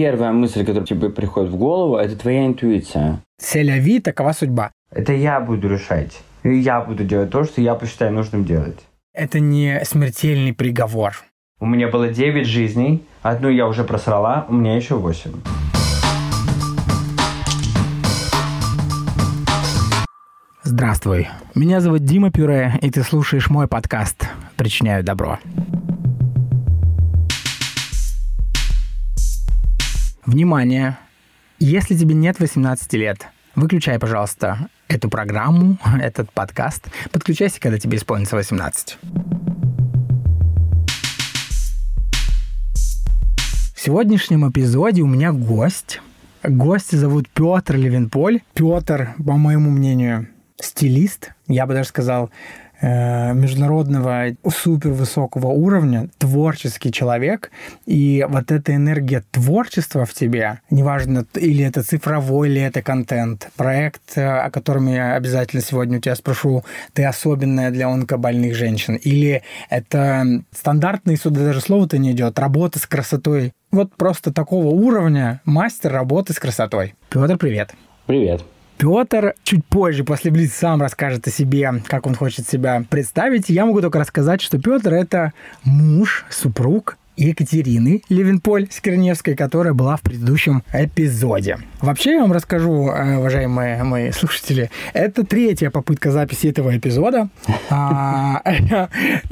первая мысль, которая тебе приходит в голову, это твоя интуиция. Селяви, такова судьба. Это я буду решать. И я буду делать то, что я посчитаю нужным делать. Это не смертельный приговор. У меня было 9 жизней, одну я уже просрала, у меня еще 8. Здравствуй, меня зовут Дима Пюре, и ты слушаешь мой подкаст «Причиняю добро». Внимание! Если тебе нет 18 лет, выключай, пожалуйста, эту программу, этот подкаст. Подключайся, когда тебе исполнится 18. В сегодняшнем эпизоде у меня гость. Гость зовут Петр Левинполь. Петр, по моему мнению, стилист. Я бы даже сказал, международного супер высокого уровня, творческий человек, и вот эта энергия творчества в тебе, неважно, или это цифровой, или это контент, проект, э, о котором я обязательно сегодня у тебя спрошу, ты особенная для онкобольных женщин, или это стандартный, сюда даже слово-то не идет, работа с красотой. Вот просто такого уровня мастер работы с красотой. Петр, привет. Привет. Петр чуть позже, после Блиц, сам расскажет о себе, как он хочет себя представить. Я могу только рассказать, что Петр — это муж, супруг Екатерины Левинполь Скирневской, которая была в предыдущем эпизоде. Вообще, я вам расскажу, э, уважаемые мои слушатели, это третья попытка записи этого эпизода. А,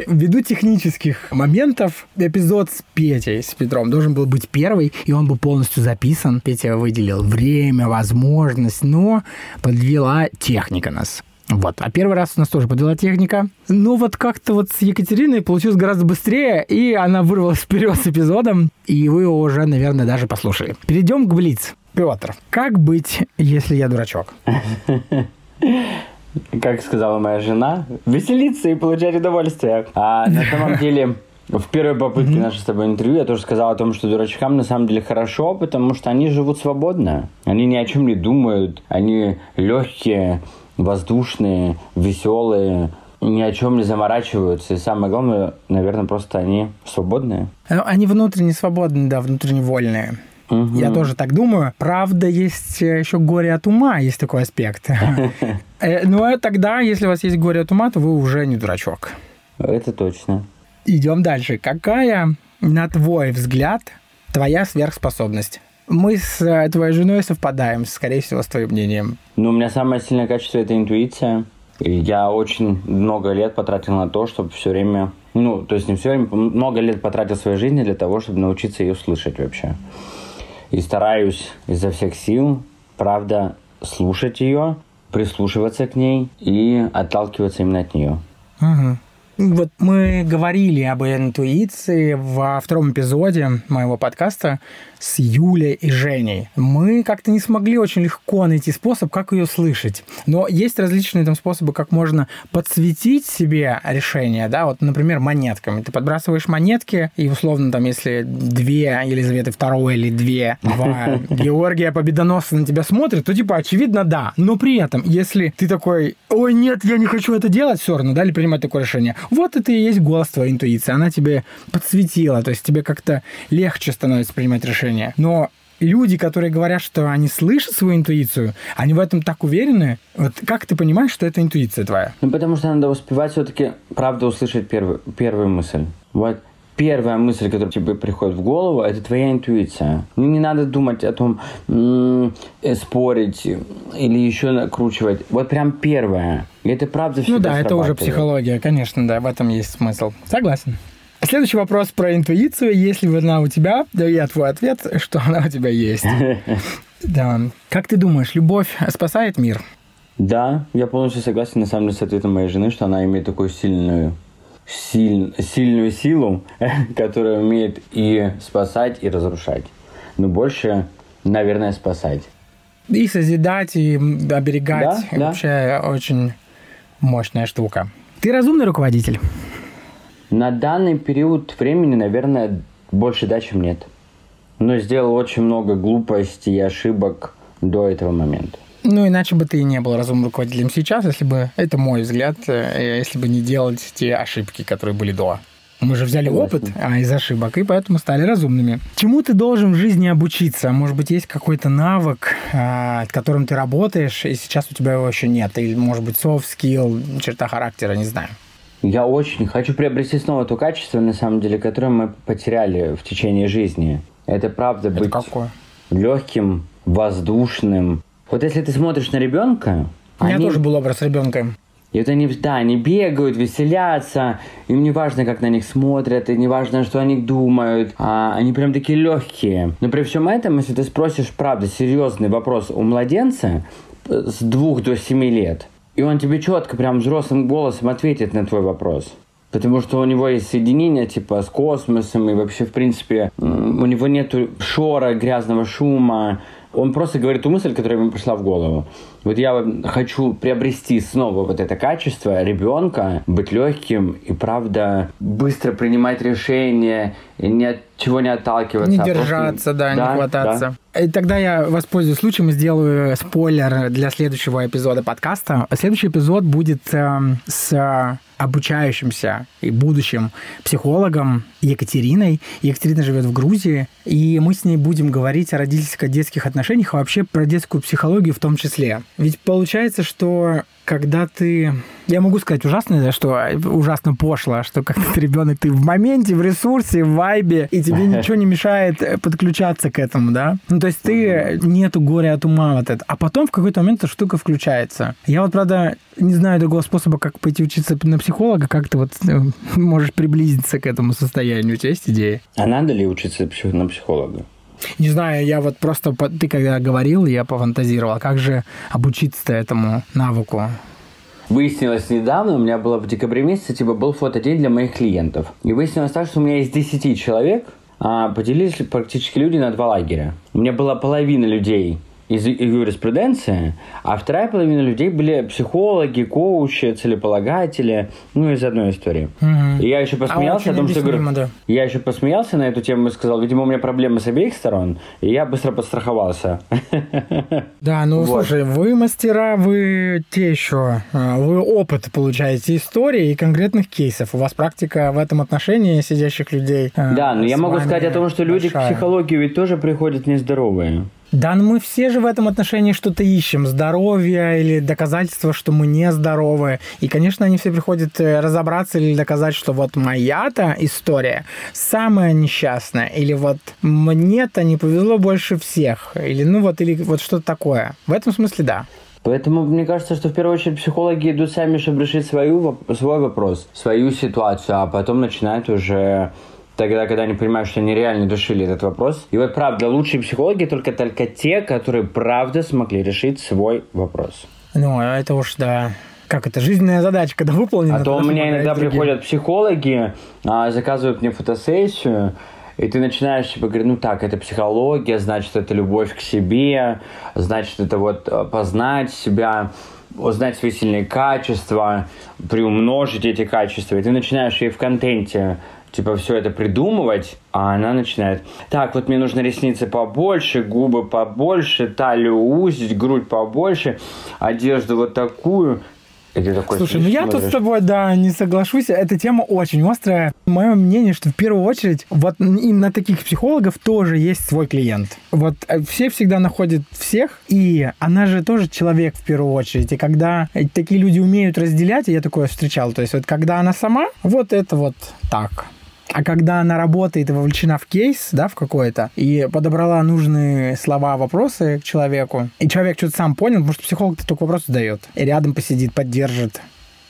ввиду технических моментов, эпизод с Петей, с Петром, должен был быть первый, и он был полностью записан. Петя выделил время, возможность, но подвела техника нас. Вот. А первый раз у нас тоже подвела техника. Но вот как-то вот с Екатериной получилось гораздо быстрее, и она вырвалась вперед с эпизодом, и вы его уже, наверное, даже послушали. Перейдем к Блиц. Петр, как быть, если я дурачок? Как сказала моя жена, веселиться и получать удовольствие. А на самом деле, в первой попытке mm-hmm. нашей с тобой интервью я тоже сказал о том, что дурачкам на самом деле хорошо, потому что они живут свободно. Они ни о чем не думают, они легкие, воздушные, веселые, ни о чем не заморачиваются. И самое главное, наверное, просто они свободные. Э, они внутренне свободные, да, внутренне вольные. Угу. Я тоже так думаю. Правда, есть э, еще горе от ума, есть такой аспект. Э, ну, тогда, если у вас есть горе от ума, то вы уже не дурачок. Это точно. Идем дальше. Какая, на твой взгляд, твоя сверхспособность? Мы с э, твоей женой совпадаем, скорее всего, с твоим мнением. Ну, у меня самое сильное качество – это интуиция. И я очень много лет потратил на то, чтобы все время, ну, то есть не все время, много лет потратил своей жизни для того, чтобы научиться ее слышать вообще. И стараюсь изо всех сил, правда, слушать ее, прислушиваться к ней и отталкиваться именно от нее. Угу. Вот мы говорили об интуиции во втором эпизоде моего подкаста с Юлей и Женей. Мы как-то не смогли очень легко найти способ, как ее слышать. Но есть различные там способы, как можно подсветить себе решение, да, вот, например, монетками. Ты подбрасываешь монетки, и условно там, если две Елизаветы II или две, два Георгия Победоносца на тебя смотрят, то типа очевидно да. Но при этом, если ты такой, ой, нет, я не хочу это делать, все равно, да, или принимать такое решение, вот это и есть голос твоей интуиции. Она тебе подсветила, то есть тебе как-то легче становится принимать решения. Но люди, которые говорят, что они слышат свою интуицию, они в этом так уверены. Вот как ты понимаешь, что это интуиция твоя? Ну, потому что надо успевать все-таки, правда, услышать первую, первую мысль. Вот первая мысль, которая тебе приходит в голову, это твоя интуиция. Ну, не надо думать о том, м- э, спорить или еще накручивать. Вот прям первая. И это правда Ну да, это уже психология, конечно, да, в этом есть смысл. Согласен. Следующий вопрос про интуицию. Если она у тебя, да я твой ответ, что она у тебя есть. Да. Как ты думаешь, любовь спасает мир? Да, я полностью согласен, на самом деле, с ответом моей жены, что она имеет такую сильную силь, сильную силу, которая умеет и спасать, и разрушать. Но больше, наверное, спасать. И созидать, и оберегать. Да, да. Вообще очень мощная штука. Ты разумный руководитель? На данный период времени, наверное, больше да, чем нет. Но сделал очень много глупостей и ошибок до этого момента. Ну, иначе бы ты и не был разумным руководителем сейчас, если бы, это мой взгляд, э, если бы не делать те ошибки, которые были до. Мы же взяли опыт а, из ошибок, и поэтому стали разумными. Чему ты должен в жизни обучиться? Может быть, есть какой-то навык, а, от которым ты работаешь, и сейчас у тебя его еще нет? Или, может быть, soft skill, черта характера, не знаю. Я очень хочу приобрести снова то качество, на самом деле, которое мы потеряли в течение жизни. Это правда Это быть какое? легким, воздушным. Вот если ты смотришь на ребенка, У меня они- тоже был образ ребенка. И вот они, да, они бегают, веселятся, им не важно, как на них смотрят, и не важно, что они думают, а они прям такие легкие. Но при всем этом, если ты спросишь, правда, серьезный вопрос у младенца э, с двух до семи лет, и он тебе четко, прям взрослым голосом ответит на твой вопрос. Потому что у него есть соединение типа с космосом, и вообще, в принципе, у него нету шора, грязного шума. Он просто говорит ту мысль, которая ему пришла в голову. Вот я хочу приобрести снова вот это качество ребенка, быть легким и, правда, быстро принимать решения, и ни от чего не отталкиваться. Не а просто- держаться, да, не да. хвататься. И тогда я воспользуюсь случаем и сделаю спойлер для следующего эпизода подкаста. Следующий эпизод будет эм, с обучающимся и будущим психологом Екатериной. Екатерина живет в Грузии, и мы с ней будем говорить о родительско-детских отношениях, а вообще про детскую психологию в том числе. Ведь получается, что когда ты... Я могу сказать ужасно, да, что ужасно пошло, что когда ты ребенок, ты в моменте, в ресурсе, в вайбе, и тебе ничего не мешает э, подключаться к этому, да? Ну, то есть ты нету горя от ума вот это. А потом в какой-то момент эта штука включается. Я вот, правда, не знаю другого способа, как пойти учиться на психолога, как ты вот э, можешь приблизиться к этому состоянию. У тебя есть идеи? А надо ли учиться на психолога? Не знаю, я вот просто, ты когда говорил, я пофантазировал, как же обучиться этому навыку? Выяснилось недавно, у меня было в декабре месяце, типа, был фотодень для моих клиентов. И выяснилось так, что у меня из 10 человек а, поделились практически люди на два лагеря. У меня была половина людей из юриспруденции, а вторая половина людей были психологи, коучи, целеполагатели, ну, из одной истории. Мгм. И я еще посмеялся А, о том, что говорю, да. я еще посмеялся на эту тему и сказал, видимо, у меня проблемы с обеих сторон, и я быстро подстраховался. Да, ну Вот. слушай, вы мастера, вы те еще, а, вы опыт получаете истории и конкретных кейсов. У вас практика в этом отношении сидящих людей. а, Да, но я могу сказать о том, что люди к большая. психологии ведь тоже приходят нездоровые. Да, но мы все же в этом отношении что-то ищем. Здоровье или доказательство, что мы не здоровы. И, конечно, они все приходят э, разобраться или доказать, что вот моя-то история самая несчастная. Или вот мне-то не повезло больше всех. Или ну вот, или вот что-то такое. В этом смысле да. Поэтому мне кажется, что в первую очередь психологи идут сами, чтобы решить свою, свой вопрос, свою ситуацию, а потом начинают уже тогда, когда они понимают, что они реально решили этот вопрос. И вот правда, лучшие психологи только только те, которые правда смогли решить свой вопрос. Ну, это уж, да. Как это, жизненная задача, когда выполнена. А то у меня иногда другим. приходят психологи, а, заказывают мне фотосессию, и ты начинаешь типа говорить, ну так, это психология, значит, это любовь к себе, значит, это вот э, познать себя, узнать свои сильные качества, приумножить эти качества. И ты начинаешь ей в контенте типа все это придумывать, а она начинает, так, вот мне нужно ресницы побольше, губы побольше, талию узить, грудь побольше, одежду вот такую. И ты такой Слушай, ну я тут с смотришь. тобой, да, не соглашусь. Эта тема очень острая. Мое мнение, что в первую очередь вот именно таких психологов тоже есть свой клиент. Вот э, все всегда находят всех, и она же тоже человек в первую очередь. И когда э, такие люди умеют разделять, я такое встречал, то есть вот когда она сама, вот это вот так. А когда она работает и вовлечена в кейс, да, в какой-то, и подобрала нужные слова, вопросы к человеку, и человек что-то сам понял, потому что психолог только вопрос задает, и рядом посидит, поддержит,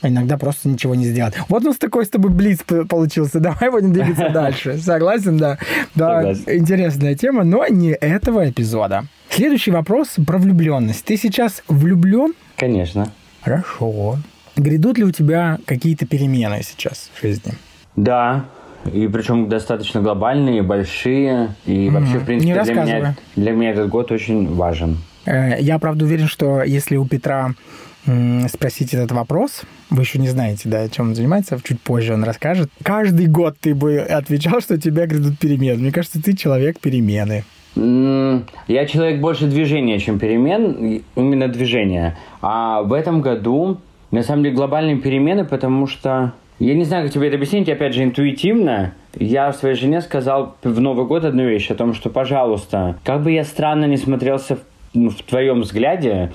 а иногда просто ничего не сделает. Вот у нас такой с тобой блиц получился. Давай будем двигаться дальше. Согласен, да. Да, Согласен. интересная тема, но не этого эпизода. Следующий вопрос про влюбленность. Ты сейчас влюблен? Конечно. Хорошо. Грядут ли у тебя какие-то перемены сейчас в жизни? Да, и причем достаточно глобальные, большие. И вообще, в принципе, для меня, для меня этот год очень важен. Э, Я, правда, уверен, что если у Петра спросить этот вопрос, вы еще не знаете, да, чем он занимается, чуть позже он расскажет. Каждый год ты бы отвечал, что у тебя грядут перемены. Мне кажется, ты человек перемены. Я человек больше движения, чем перемен, именно движения. А в этом году, на самом деле, глобальные перемены, потому что Я не знаю, как тебе это объяснить, опять же, интуитивно. Я своей жене сказал в Новый год одну вещь о том, что, пожалуйста, как бы я странно не смотрелся в, ну, в твоем взгляде,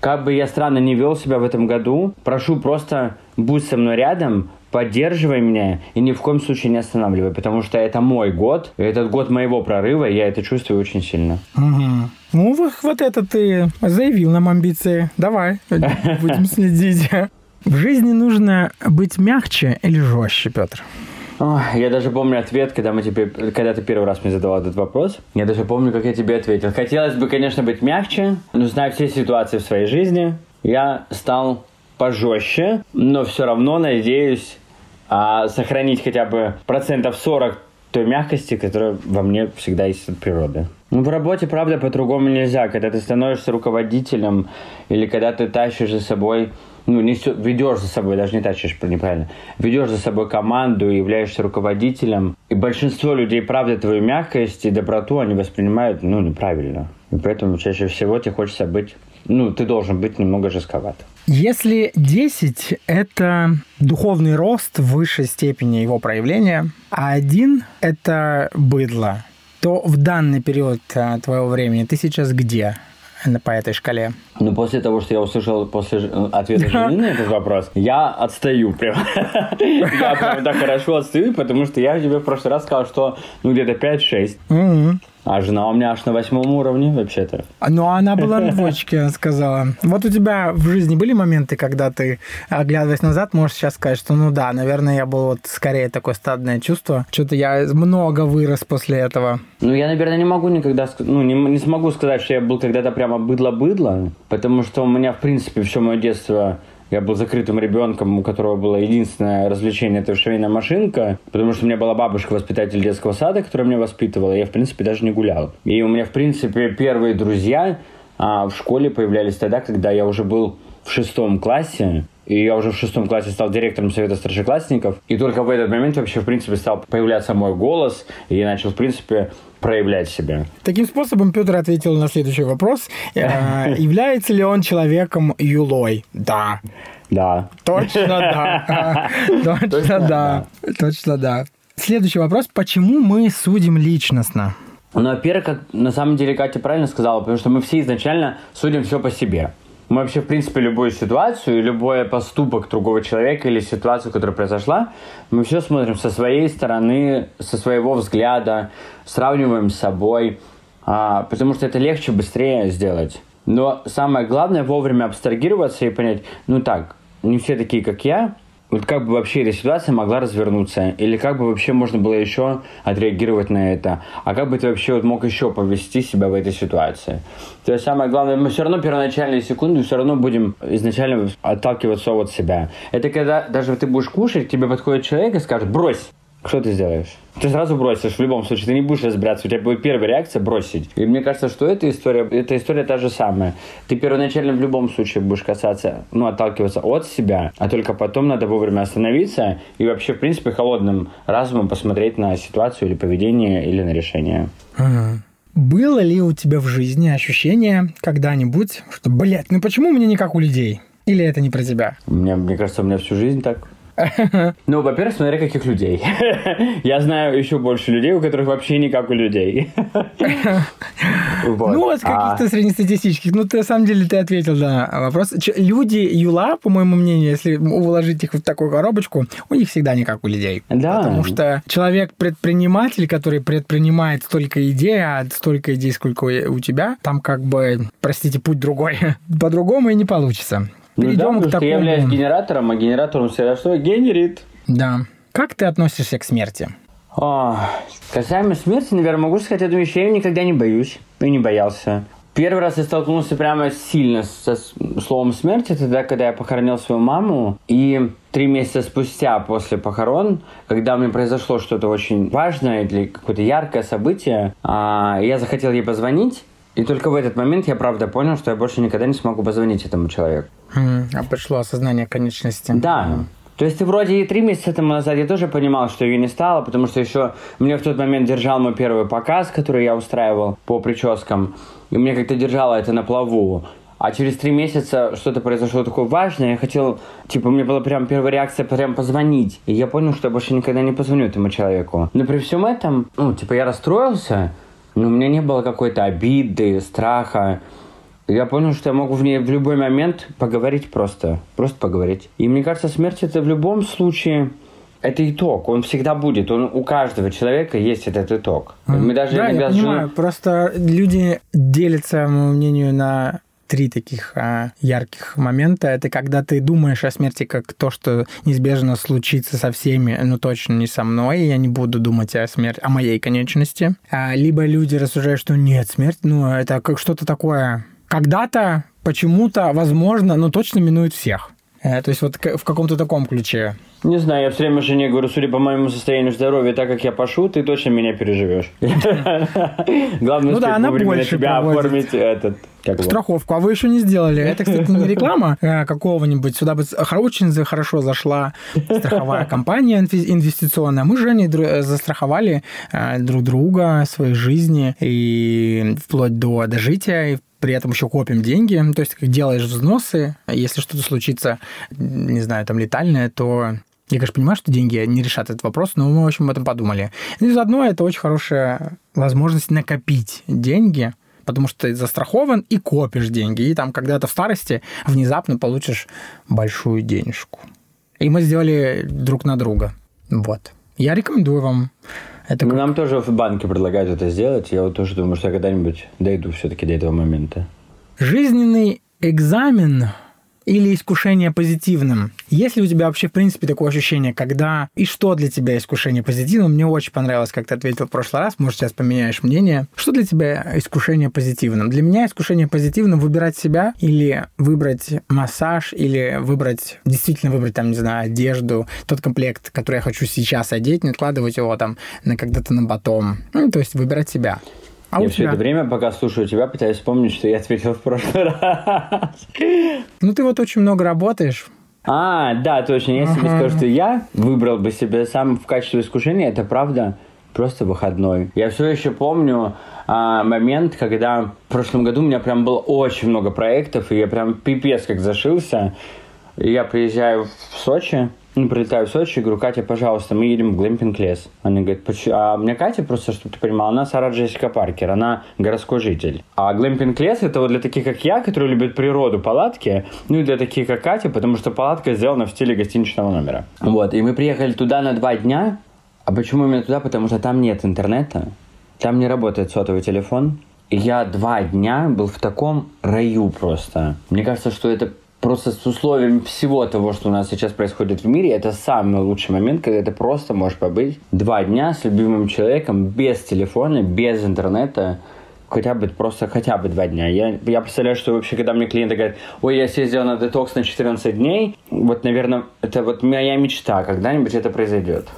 как бы я странно не вел себя в этом году, прошу просто будь со мной рядом, поддерживай меня и ни в коем случае не останавливай, потому что это мой год, этот год моего прорыва, и я это чувствую очень сильно. Угу. Ну, вот, вот это ты заявил нам амбиции. Давай, будем следить. В жизни нужно быть мягче или жестче, Петр? Я даже помню ответ, когда, мы тебе, когда ты первый раз мне задавал этот вопрос. Я даже помню, как я тебе ответил. Хотелось бы, конечно, быть мягче, но зная все ситуации в своей жизни, я стал пожестче, но все равно надеюсь а, сохранить хотя бы процентов 40 той мягкости, которая во мне всегда есть от природы. Ну, в работе, правда, по-другому нельзя. Когда ты становишься руководителем или когда ты тащишь за собой ну, несё, ведешь за собой, даже не тащишь, неправильно, ведешь за собой команду являешься руководителем. И большинство людей, правда, твою мягкость и доброту они воспринимают, ну, неправильно. И поэтому чаще всего тебе хочется быть, ну, ты должен быть немного жестковат. Если 10 – это духовный рост в высшей степени его проявления, а один – это быдло, то в данный период а, твоего времени ты сейчас где? По этой шкале? Ну, после того, что я услышал после ответа жены на этот вопрос, я отстаю прям. Я прям так хорошо отстаю, потому что я тебе в прошлый раз сказал, что ну где-то 5-6. А жена у меня аж на восьмом уровне вообще-то. Ну, она была на двоечке, сказала. Вот у тебя в жизни были моменты, когда ты, оглядываясь назад, можешь сейчас сказать, что ну да, наверное, я был вот скорее такое стадное чувство. Что-то я много вырос после этого. Ну, я, наверное, не могу никогда, ну, не, не смогу сказать, что я был когда-то прямо быдло-быдло, потому что у меня, в принципе, все мое детство я был закрытым ребенком, у которого было единственное развлечение – это швейная машинка, потому что у меня была бабушка, воспитатель детского сада, которая меня воспитывала, и я, в принципе, даже не гулял. И у меня, в принципе, первые друзья а, в школе появлялись тогда, когда я уже был в шестом классе, и я уже в шестом классе стал директором совета старшеклассников. И только в этот момент вообще, в принципе, стал появляться мой голос. И я начал, в принципе, проявлять себя. Таким способом Петр ответил на следующий вопрос. Э, является ли он человеком юлой? Да. Да. Точно да. Точно да. Точно да. Следующий вопрос. Почему мы судим личностно? Ну, во-первых, как на самом деле Катя правильно сказала, потому что мы все изначально судим все по себе. Мы вообще, в принципе, любую ситуацию, любой поступок другого человека или ситуацию, которая произошла, мы все смотрим со своей стороны, со своего взгляда, сравниваем с собой, а, потому что это легче, быстрее сделать. Но самое главное вовремя абстрагироваться и понять, ну так, не все такие, как я, вот как бы вообще эта ситуация могла развернуться? Или как бы вообще можно было еще отреагировать на это? А как бы ты вообще вот мог еще повести себя в этой ситуации? То есть самое главное, мы все равно первоначальные секунды все равно будем изначально отталкиваться от себя. Это когда даже ты будешь кушать, тебе подходит человек и скажет, брось, что ты сделаешь? Ты сразу бросишь в любом случае, ты не будешь разбираться, у тебя будет первая реакция бросить. И мне кажется, что эта история, эта история та же самая. Ты первоначально в любом случае будешь касаться, ну, отталкиваться от себя, а только потом надо вовремя остановиться и вообще, в принципе, холодным разумом посмотреть на ситуацию или поведение, или на решение. Ага. Было ли у тебя в жизни ощущение когда-нибудь, что, блядь, ну почему у меня не как у людей? Или это не про тебя? Мне, мне кажется, у меня всю жизнь так. Ну, во-первых, смотри, каких людей. Я знаю еще больше людей, у которых вообще не как у людей. Ну, вот каких-то а. среднестатистических. Ну, ты, на самом деле, ты ответил на вопрос. Люди Юла, по моему мнению, если уложить их в такую коробочку, у них всегда не как у людей. Да. Потому что человек-предприниматель, который предпринимает столько идей, а столько идей, сколько у тебя, там как бы, простите, путь другой. По-другому и не получится. Перейдем ну, да, к такому... я являюсь генератором, а генератором всегда что? Генерит. Да. Как ты относишься к смерти? О, касаемо смерти, наверное, могу сказать одну вещь. Я никогда не боюсь и не боялся. Первый раз я столкнулся прямо сильно со словом смерти, тогда, когда я похоронил свою маму. И три месяца спустя после похорон, когда мне произошло что-то очень важное или какое-то яркое событие, а, я захотел ей позвонить. И только в этот момент я правда понял, что я больше никогда не смогу позвонить этому человеку. А пришло осознание конечности. Да. То есть ты вроде и три месяца тому назад я тоже понимал, что ее не стало, потому что еще мне в тот момент держал мой первый показ, который я устраивал по прическам, и мне как-то держало это на плаву. а через три месяца что-то произошло такое важное, я хотел, типа, у меня была прям первая реакция прям позвонить. И я понял, что я больше никогда не позвоню этому человеку. Но при всем этом, ну, типа, я расстроился, но у меня не было какой-то обиды, страха. Я понял, что я могу в ней в любой момент поговорить просто. Просто поговорить. И мне кажется, смерть это в любом случае это итог, он всегда будет, он у каждого человека есть этот итог. Мы даже да, я понимаю, просто люди делятся, по моему мнению, на три таких а, ярких момента. Это когда ты думаешь о смерти как то, что неизбежно случится со всеми, но точно не со мной, я не буду думать о смерти, о моей конечности. А, либо люди рассуждают, что нет, смерть, ну, это как что-то такое. Когда-то, почему-то, возможно, но точно минует всех. Э, то есть вот в каком-то таком ключе. Не знаю, я все время жене говорю, судя по моему состоянию здоровья, так как я пошу, ты точно меня переживешь. Главное, ну да, она больше тебя оформить этот страховку, а вы еще не сделали. Это, кстати, не реклама э, какого-нибудь. Сюда бы очень хорошо зашла страховая компания инвестиционная. Мы Женей застраховали э, друг друга, своей жизни, и вплоть до дожития, и при этом еще копим деньги. То есть, делаешь взносы, если что-то случится, не знаю, там летальное, то я, конечно, понимаю, что деньги не решат этот вопрос, но мы, в общем, об этом подумали. И заодно это очень хорошая возможность накопить деньги, потому что ты застрахован и копишь деньги. И там когда-то в старости внезапно получишь большую денежку. И мы сделали друг на друга. Вот. Я рекомендую вам. Это ну, как... Нам тоже в банке предлагают это сделать. Я вот тоже думаю, что я когда-нибудь дойду все-таки до этого момента. Жизненный экзамен или искушение позитивным? Есть ли у тебя вообще, в принципе, такое ощущение, когда и что для тебя искушение позитивным? Мне очень понравилось, как ты ответил в прошлый раз, может, сейчас поменяешь мнение. Что для тебя искушение позитивным? Для меня искушение позитивным выбирать себя или выбрать массаж, или выбрать, действительно выбрать, там, не знаю, одежду, тот комплект, который я хочу сейчас одеть, не откладывать его там на когда-то на потом. Ну, то есть выбирать себя. А я все это время, пока слушаю тебя, пытаюсь вспомнить, что я ответил в прошлый раз. Ну, ты вот очень много работаешь. А, да, точно. Я себе скажу, что я выбрал бы себе сам в качестве искушения, это правда просто выходной. Я все еще помню а, момент, когда в прошлом году у меня прям было очень много проектов, и я прям пипец как зашился. Я приезжаю в Сочи, ну, прилетаю в Сочи, говорю, Катя, пожалуйста, мы едем в глэмпинг лес. Она говорит, Почему? а мне Катя, просто, чтобы ты понимала, она Сара Джессика Паркер, она городской житель. А глэмпинг лес это вот для таких, как я, которые любят природу, палатки, ну и для таких, как Катя, потому что палатка сделана в стиле гостиничного номера. Вот, и мы приехали туда на два дня. А почему именно туда? Потому что там нет интернета, там не работает сотовый телефон. И я два дня был в таком раю просто. Мне кажется, что это просто с условием всего того, что у нас сейчас происходит в мире, это самый лучший момент, когда ты просто можешь побыть два дня с любимым человеком без телефона, без интернета, хотя бы просто хотя бы два дня. Я, я представляю, что вообще, когда мне клиенты говорят, ой, я съездил на детокс на 14 дней, вот, наверное, это вот моя мечта, когда-нибудь это произойдет.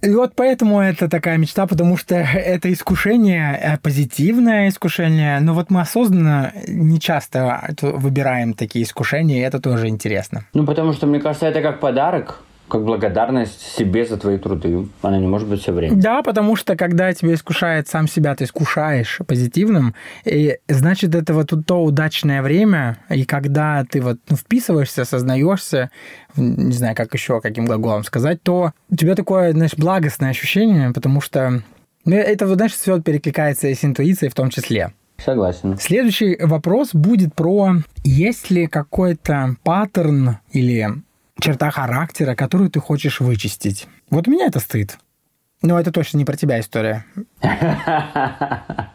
И вот поэтому это такая мечта, потому что это искушение, э, позитивное искушение, но вот мы осознанно не часто выбираем такие искушения, и это тоже интересно. Ну, потому что, мне кажется, это как подарок, как благодарность себе за твои труды. Она не может быть все время. Да, потому что когда тебя искушает сам себя, ты искушаешь позитивным, и значит, это вот то удачное время, и когда ты вот ну, вписываешься, осознаешься, не знаю, как еще, каким глаголом сказать, то у тебя такое, знаешь, благостное ощущение, потому что ну, это, вот, знаешь, все перекликается и с интуицией в том числе. Согласен. Следующий вопрос будет про, есть ли какой-то паттерн или черта характера, которую ты хочешь вычистить. Вот у меня это стыд. Но это точно не про тебя история.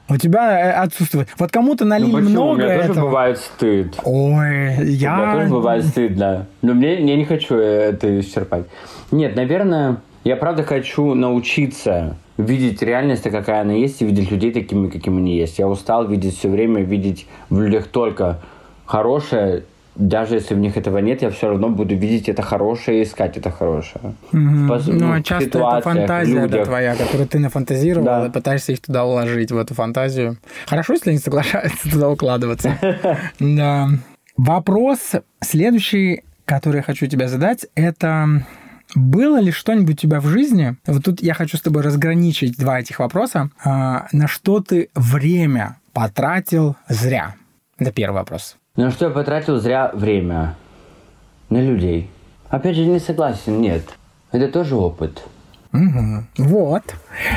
У тебя э, отсутствует. Вот кому-то налили ну, много У меня этого. тоже бывает стыд. Ой, я... У меня тоже бывает стыдно. Но мне, я не хочу это исчерпать. Нет, наверное, я правда хочу научиться видеть реальность, какая она есть, и видеть людей такими, какими они есть. Я устал видеть все время, видеть в людях только хорошее, даже если в них этого нет, я все равно буду видеть это хорошее и искать это хорошее. Mm-hmm. Ну, ну, часто это фантазия да, твоя, которую ты нафантазировал, да. и пытаешься их туда уложить, в эту фантазию. Хорошо, если они соглашаются туда укладываться. Да. Вопрос следующий, который я хочу тебе задать, это было ли что-нибудь у тебя в жизни, вот тут я хочу с тобой разграничить два этих вопроса, а, на что ты время потратил зря? Это первый вопрос. На что я потратил зря время? На людей. Опять же, не согласен, нет. Это тоже опыт. Угу. Вот.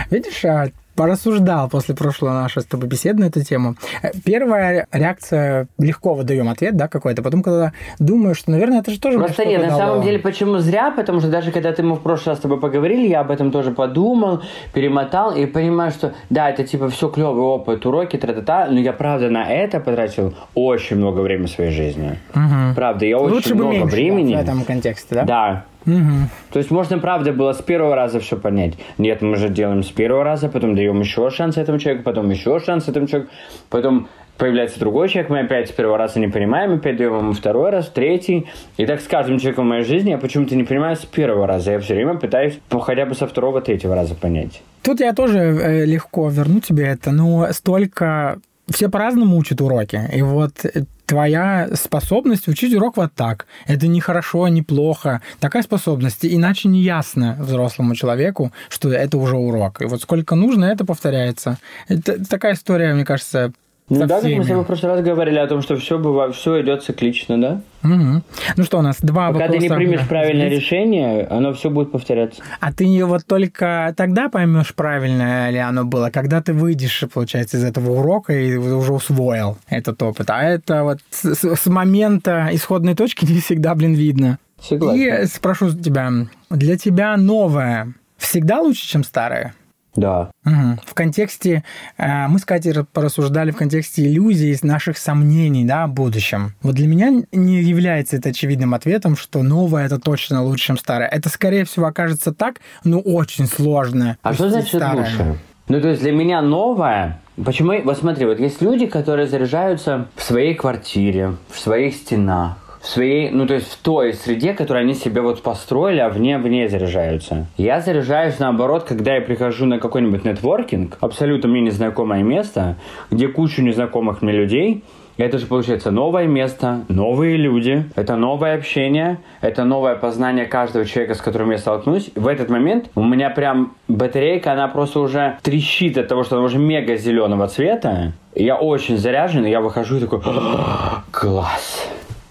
Видишь, а порассуждал после прошлого нашей с тобой беседы на эту тему. Э, первая реакция, легко выдаем ответ, да, какой-то. Потом, когда думаю, что, наверное, это же тоже... Просто нет, на самом деле, почему зря? Потому что даже когда ты мы в прошлый раз с тобой поговорили, я об этом тоже подумал, перемотал и понимаю, что да, это типа все клевый опыт, уроки, тра-та-та, но я правда на это потратил очень много времени в своей жизни. Угу. Правда, я очень Лучше много бы меньше, времени... Да, в этом контексте, да? Да, Угу. то есть можно, правда, было с первого раза все понять. Нет, мы же делаем с первого раза, потом даем еще шанс этому человеку, потом еще шанс этому человеку, потом появляется другой человек, мы опять с первого раза не понимаем, опять даем ему второй раз, третий. И так с каждым человеком в моей жизни я почему-то не понимаю с первого раза. Я все время пытаюсь хотя бы со второго, третьего раза понять. Тут я тоже э, легко верну тебе это, но столько... Все по-разному учат уроки. И вот э, твоя способность учить урок вот так. Это не хорошо, не плохо. Такая способность. Иначе не ясно взрослому человеку, что это уже урок. И вот сколько нужно, это повторяется. Это такая история, мне кажется, Ну да, как мы с тобой в прошлый раз говорили о том, что все бывает, все идет циклично, да? Мгм. Ну что, у нас два Пока вопроса. ты не примешь правильное решение, оно все будет повторяться. А ты вот только тогда поймешь, правильно ли оно было, когда ты выйдешь, получается, из этого урока и уже усвоил этот опыт. А это вот с- с момента исходной точки не всегда, блин, видно. Согласен. И спрошу тебя, для тебя новое всегда лучше, чем старое? Да. Мгм. В контексте, э, мы с Катей ра- порассуждали в контексте иллюзий, из наших сомнений да, о будущем. Вот для меня не является это очевидным ответом, что новое это точно лучше, чем старое. Это, скорее всего, окажется так, но очень сложно. А что значит старое. лучше? Ну, то есть для меня новое... Почему? Вот смотри, вот есть люди, которые заряжаются в своей квартире, в своих стенах, своей, ну, то есть в той среде, которую они себе вот построили, а вне, вне заряжаются. Я заряжаюсь наоборот, когда я прихожу на какой-нибудь нетворкинг, абсолютно мне незнакомое место, где кучу незнакомых мне людей, это же получается новое место, новые люди, это новое общение, это новое познание каждого человека, с которым я столкнусь. В этот момент у меня прям батарейка, она просто уже трещит от того, что она уже мега зеленого цвета. Я очень заряжен, и я выхожу и такой, «А, класс.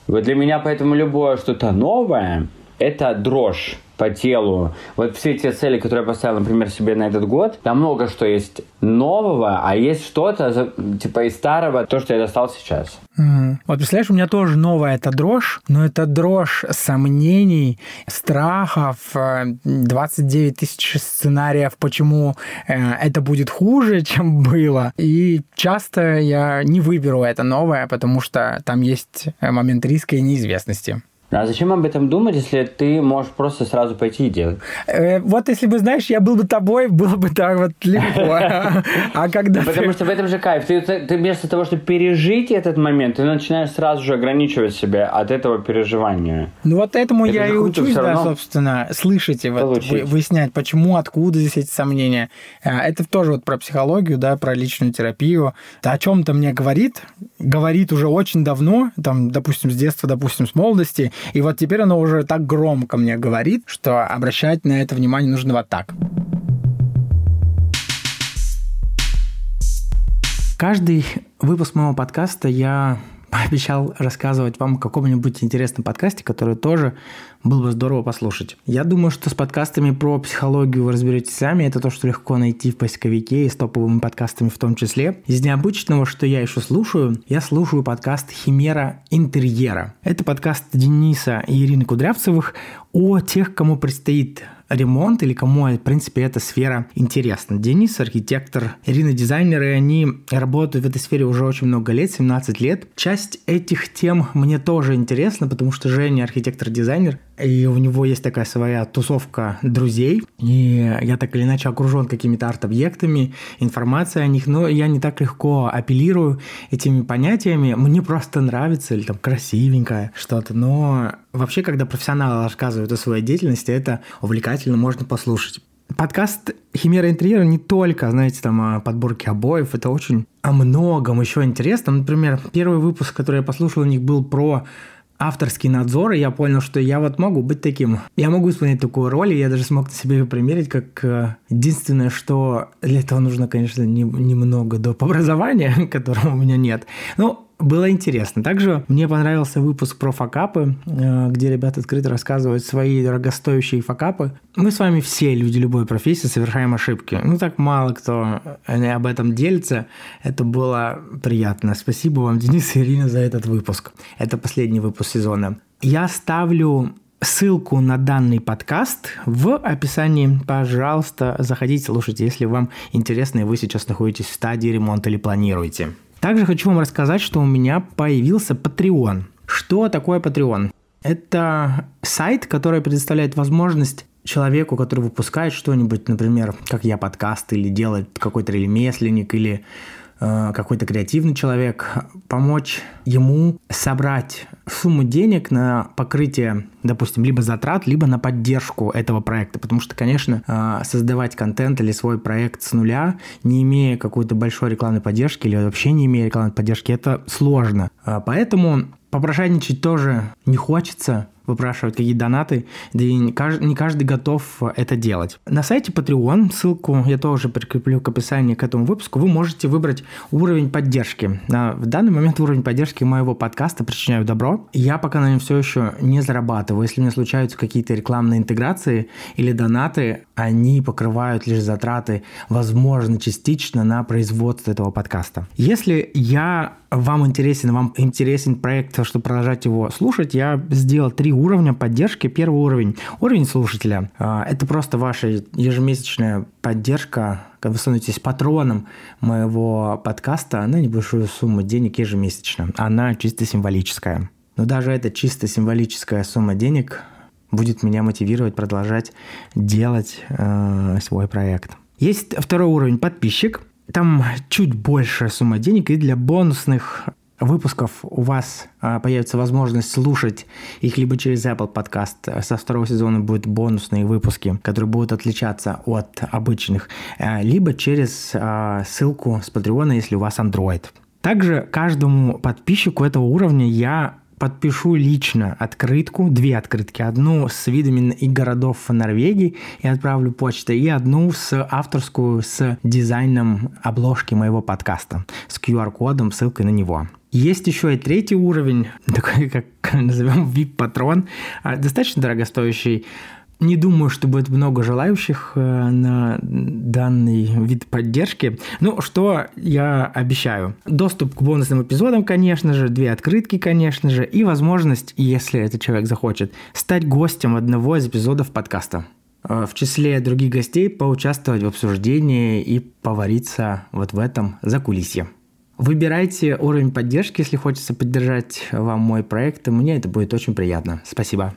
Вот для меня поэтому любое что-то новое, это дрожь по телу. Вот все те цели, которые я поставил, например, себе на этот год, там много что есть нового, а есть что-то типа из старого, то, что я достал сейчас. Мгм. Вот представляешь, у меня тоже новая эта дрожь, но это дрожь сомнений, страхов, э, 29 тысяч сценариев, почему э, это будет хуже, чем было. И часто я не выберу это новое, потому что там есть э, момент риска и неизвестности. А зачем об этом думать, если ты можешь просто сразу пойти и делать? Э, Вот если бы, знаешь, я был бы тобой, было бы так вот легко. А когда Потому что в этом же кайф. Ты, вместо того, чтобы пережить этот момент, ты начинаешь сразу же ограничивать себя от этого переживания. Ну вот этому Это я и учусь, да, собственно, вы- выяснять, почему, откуда здесь эти сомнения. А, Это тоже вот про психологию, да, про личную терапию. О чем-то мне говорит, говорит уже очень давно, там, допустим, с детства, допустим, с молодости, и вот теперь оно уже так громко мне говорит, что обращать на это внимание нужно вот так. Каждый выпуск моего подкаста я пообещал рассказывать вам о каком-нибудь интересном подкасте, который тоже было бы здорово послушать. Я думаю, что с подкастами про психологию вы разберетесь сами. Это то, что легко найти в поисковике и с топовыми подкастами в том числе. Из необычного, что я еще слушаю, я слушаю подкаст «Химера интерьера». Это подкаст Дениса и Ирины Кудрявцевых о тех, кому предстоит ремонт или кому, в принципе, эта сфера интересна. Денис – архитектор, Ирина – дизайнер, и они работают в этой сфере уже очень много лет, 17 лет. Часть этих тем мне тоже интересна, потому что Женя – архитектор-дизайнер, и у него есть такая своя тусовка друзей, и я так или иначе окружен какими-то арт-объектами, информацией о них, но я не так легко апеллирую этими понятиями. Мне просто нравится или там красивенькое что-то, но вообще, когда профессионалы рассказывают о своей деятельности, это увлекательно, можно послушать. Подкаст «Химера интерьера» не только, знаете, там о подборке обоев, это очень о многом еще интересно. Например, первый выпуск, который я послушал у них, был про авторский надзор, и я понял, что я вот могу быть таким. Я могу исполнять такую роль, и я даже смог на себе ее примерить, как э, единственное, что для этого нужно, конечно, не- немного доп. образования, которого у меня нет. Ну, было интересно. Также мне понравился выпуск про факапы, э, где ребята открыто рассказывают свои дорогостоящие факапы. Мы с вами все люди любой профессии совершаем ошибки. Ну, так мало кто об этом делится. Это было приятно. Спасибо вам, Денис и Ирина, за этот выпуск. Это последний выпуск сезона. Я ставлю ссылку на данный подкаст в описании. Пожалуйста, заходите, слушайте, если вам интересно, и вы сейчас находитесь в стадии ремонта или планируете. Также хочу вам рассказать, что у меня появился Patreon. Что такое Patreon? Это сайт, который предоставляет возможность человеку, который выпускает что-нибудь, например, как я подкаст, или делает какой-то ремесленник, или какой-то креативный человек, помочь ему собрать сумму денег на покрытие, допустим, либо затрат, либо на поддержку этого проекта. Потому что, конечно, э, создавать контент или свой проект с нуля, не имея какой-то большой рекламной поддержки или вообще не имея рекламной поддержки, это сложно. Э, поэтому попрошайничать тоже не хочется, выпрашивать какие донаты, да и не каждый, не каждый готов это делать. На сайте Patreon, ссылку я тоже прикреплю к описанию к этому выпуску, вы можете выбрать уровень поддержки. В данный момент уровень поддержки моего подкаста «Причиняю добро». Я пока на нем все еще не зарабатываю. Если мне случаются какие-то рекламные интеграции или донаты, они покрывают лишь затраты, возможно, частично на производство этого подкаста. Если я вам интересен, вам интересен проект, чтобы продолжать его слушать, я сделал три уровня поддержки. Первый уровень – уровень слушателя. А, это просто ваша ежемесячная поддержка, когда вы становитесь патроном моего подкаста на небольшую сумму денег ежемесячно. Она чисто символическая. Но даже эта чисто символическая сумма денег будет меня мотивировать продолжать делать э, свой проект. Есть второй уровень подписчик. Там чуть больше сумма денег, и для бонусных выпусков у вас а, появится возможность слушать их либо через Apple Podcast. Со второго сезона будут бонусные выпуски, которые будут отличаться от обычных, а, либо через а, ссылку с Patreon, если у вас Android. Также каждому подписчику этого уровня я подпишу лично открытку, две открытки. Одну с видами и городов Норвегии и отправлю почтой, и одну с авторскую с дизайном обложки моего подкаста, с QR-кодом, ссылкой на него. Есть еще и третий уровень, такой, как назовем VIP-патрон, а, достаточно дорогостоящий, не думаю, что будет много желающих э, на данный вид поддержки. Ну, что я обещаю? Доступ к бонусным эпизодам, конечно же, две открытки, конечно же, и возможность, если этот человек захочет, стать гостем одного из эпизодов подкаста. Э, в числе других гостей поучаствовать в обсуждении и повариться вот в этом закулисье. Выбирайте уровень поддержки, если хочется поддержать вам мой проект. Мне это будет очень приятно. Спасибо.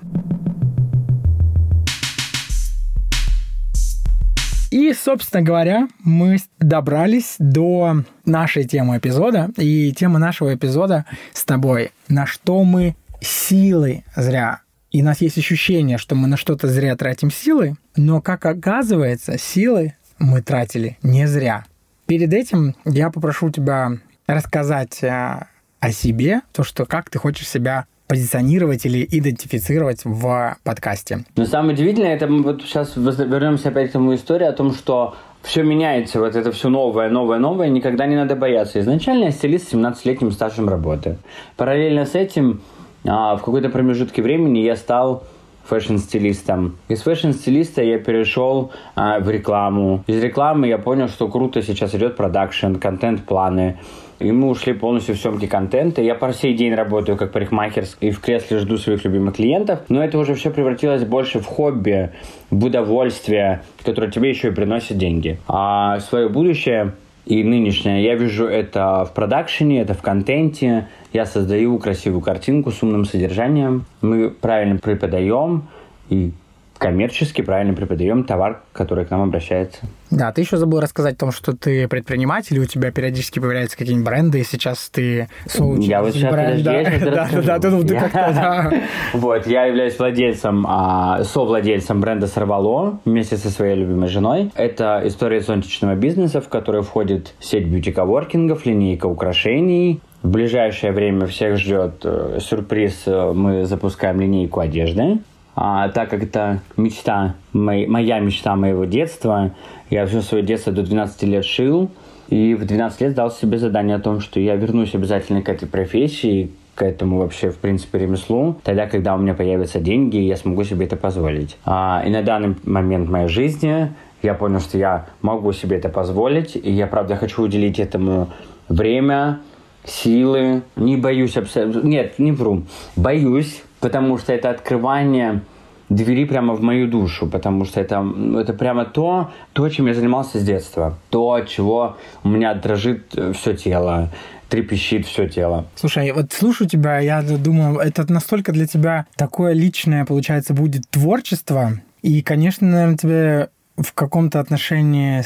И, собственно говоря, мы добрались до нашей темы эпизода. И тема нашего эпизода с тобой, на что мы силы зря и у нас есть ощущение, что мы на что-то зря тратим силы, но, как оказывается, силы мы тратили не зря. Перед этим я попрошу тебя рассказать э, о себе, то, что как ты хочешь себя позиционировать или идентифицировать в подкасте. Но самое удивительное, это мы вот сейчас вернемся опять к тому истории о том, что все меняется, вот это все новое, новое, новое, никогда не надо бояться. Изначально я стилист с 17-летним стажем работы. Параллельно с этим а, в какой-то промежутке времени я стал фэшн-стилистом. Из фэшн-стилиста я перешел а, в рекламу. Из рекламы я понял, что круто сейчас идет продакшн, контент-планы. И мы ушли полностью в съемки контента. Я по сей день работаю как парикмахер и в кресле жду своих любимых клиентов. Но это уже все превратилось больше в хобби, в удовольствие, которое тебе еще и приносит деньги. А свое будущее и нынешнее я вижу это в продакшене, это в контенте. Я создаю красивую картинку с умным содержанием. Мы правильно преподаем и коммерчески правильно преподаем товар, который к нам обращается. Да, ты еще забыл рассказать о том, что ты предприниматель, и у тебя периодически появляются какие-нибудь бренды, и сейчас ты соучишь Я вот сейчас, бренд, подожди, да, да, да, да, как-то, да. Вот, я являюсь владельцем, а, совладельцем бренда Сорвало вместе со своей любимой женой. Это история зонтичного бизнеса, в который входит сеть бьюти-коворкингов, линейка украшений, в ближайшее время всех ждет э, сюрприз. Э, мы запускаем линейку одежды а, так как это мечта, мой, моя мечта моего детства. Я все свое детство до 12 лет шил, И в 12 лет дал себе задание о том, что я вернусь обязательно к этой профессии, к этому вообще, в принципе, ремеслу, тогда, когда у меня появятся деньги, я смогу себе это позволить. А, и на данный момент моей жизни я понял, что я могу себе это позволить, и я, правда, хочу уделить этому время, силы, не боюсь абсолютно, нет, не вру, боюсь, потому что это открывание двери прямо в мою душу, потому что это, это прямо то, то, чем я занимался с детства, то, чего у меня дрожит э, все тело, трепещит все тело. Слушай, вот слушаю тебя, я думаю, это настолько для тебя такое личное, получается, будет творчество. И, конечно, наверное, тебе в каком-то отношении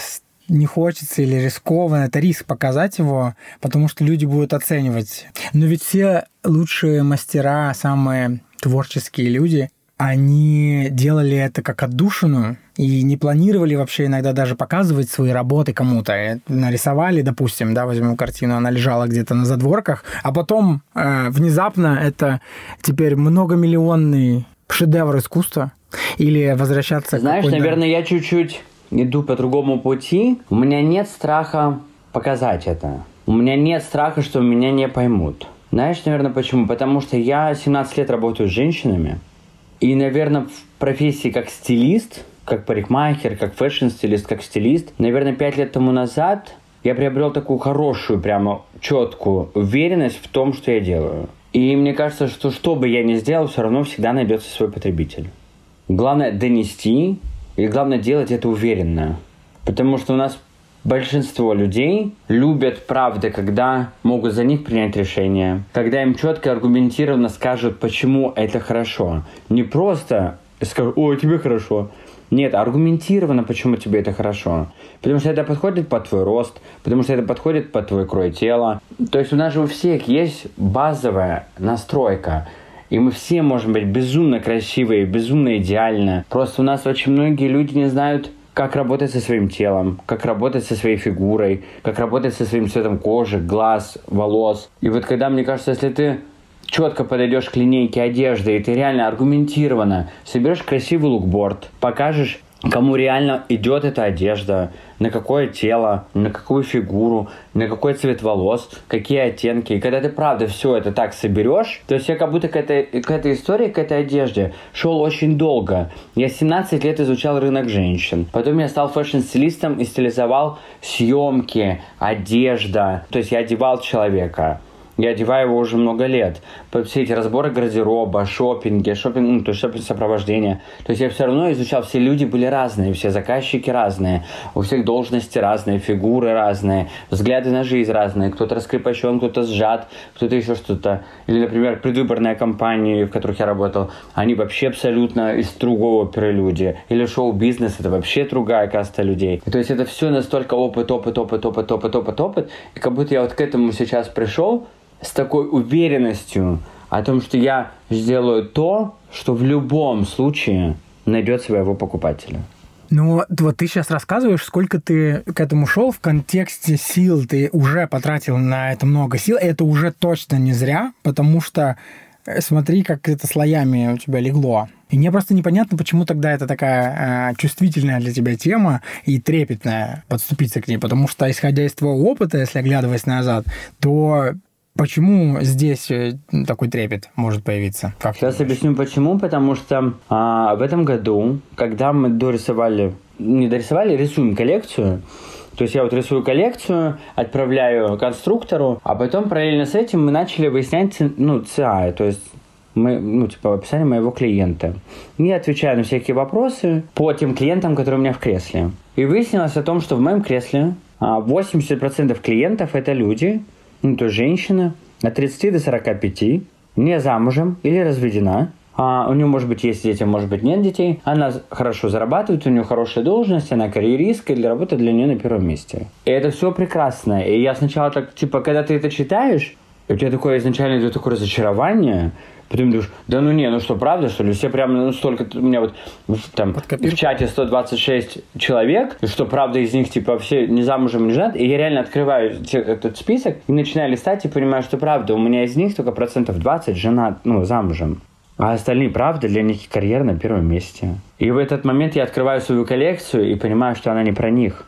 не хочется или рискованно, это риск показать его, потому что люди будут оценивать. Но ведь все лучшие мастера, самые творческие люди, они делали это как отдушину и не планировали вообще иногда даже показывать свои работы кому-то. Э, нарисовали, допустим, да, возьмем картину, она лежала где-то на задворках, а потом э, внезапно это теперь многомиллионный шедевр искусства или возвращаться Знаешь, наверное, я чуть-чуть иду по другому пути. У меня нет страха показать это. У меня нет страха, что меня не поймут. Знаешь, наверное, почему? Потому что я 17 лет работаю с женщинами, и, наверное, в профессии как стилист, как парикмахер, как фэшн-стилист, как стилист, наверное, пять лет тому назад я приобрел такую хорошую, прямо четкую уверенность в том, что я делаю. И мне кажется, что что бы я ни сделал, все равно всегда найдется свой потребитель. Главное донести, и главное делать это уверенно. Потому что у нас Большинство людей любят, правда, когда могут за них принять решение, когда им четко аргументированно скажут, почему это хорошо. Не просто скажут, о, тебе хорошо. Нет, аргументированно, почему тебе это хорошо. Потому что это подходит под твой рост, потому что это подходит под твой крой тела. То есть у нас же у всех есть базовая настройка. И мы все можем быть безумно красивые, безумно идеально. Просто у нас очень многие люди не знают, как работать со своим телом, как работать со своей фигурой, как работать со своим цветом кожи, глаз, волос. И вот когда, мне кажется, если ты четко подойдешь к линейке одежды, и ты реально аргументированно соберешь красивый лукборд, покажешь кому реально идет эта одежда, на какое тело, на какую фигуру, на какой цвет волос, какие оттенки. И когда ты правда все это так соберешь, то есть я как будто к этой, к этой истории, к этой одежде шел очень долго. Я 17 лет изучал рынок женщин. Потом я стал фэшн-стилистом и стилизовал съемки, одежда. То есть я одевал человека. Я одеваю его уже много лет. Все эти разборы гардероба, шопинги, шопинг, ну, то есть шопинг сопровождение. То есть я все равно изучал, все люди были разные, все заказчики разные, у всех должности разные, фигуры разные, взгляды на жизнь разные. Кто-то раскрепощен, кто-то сжат, кто-то еще что-то. Или, например, предвыборные кампании, в которых я работал, они вообще абсолютно из другого оперы люди. Или шоу-бизнес, это вообще другая каста людей. И, то есть это все настолько опыт, опыт, опыт, опыт, опыт, опыт, опыт. И как будто я вот к этому сейчас пришел, с такой уверенностью о том, что я сделаю то, что в любом случае найдет своего покупателя. Ну, вот ты сейчас рассказываешь, сколько ты к этому шел в контексте сил. Ты уже потратил на это много сил. И это уже точно не зря, потому что э, смотри, как это слоями у тебя легло. И мне просто непонятно, почему тогда это такая э, чувствительная для тебя тема и трепетная подступиться к ней. Потому что, исходя из твоего опыта, если оглядываясь назад, то Почему здесь э, такой трепет может появиться? Как Сейчас объясню почему. Потому что а, в этом году, когда мы дорисовали, не дорисовали, рисуем коллекцию, то есть я вот рисую коллекцию, отправляю конструктору, а потом параллельно с этим мы начали выяснять ну, CI, то есть мы, ну, типа, описание моего клиента. И отвечаю на всякие вопросы по тем клиентам, которые у меня в кресле. И выяснилось о том, что в моем кресле 80% а, клиентов это люди, ну, то есть женщина от 30 до 45, не замужем или разведена, а у нее, может быть, есть дети, может быть, нет детей. Она хорошо зарабатывает, у нее хорошая должность, она карьеристка, или работа для нее на первом месте. И это все прекрасно. И я сначала так, типа, когда ты это читаешь, у тебя такое изначально идет такое разочарование, Потом думаешь, да ну не, ну что, правда, что ли? Все прям ну, столько, у меня вот там в чате 126 человек, и что, правда, из них, типа, все не замужем, не женат, и я реально открываю этот список и начинаю листать и понимаю, что правда, у меня из них только процентов 20 женат, ну, замужем. А остальные, правда, для них карьера на первом месте. И в этот момент я открываю свою коллекцию и понимаю, что она не про них.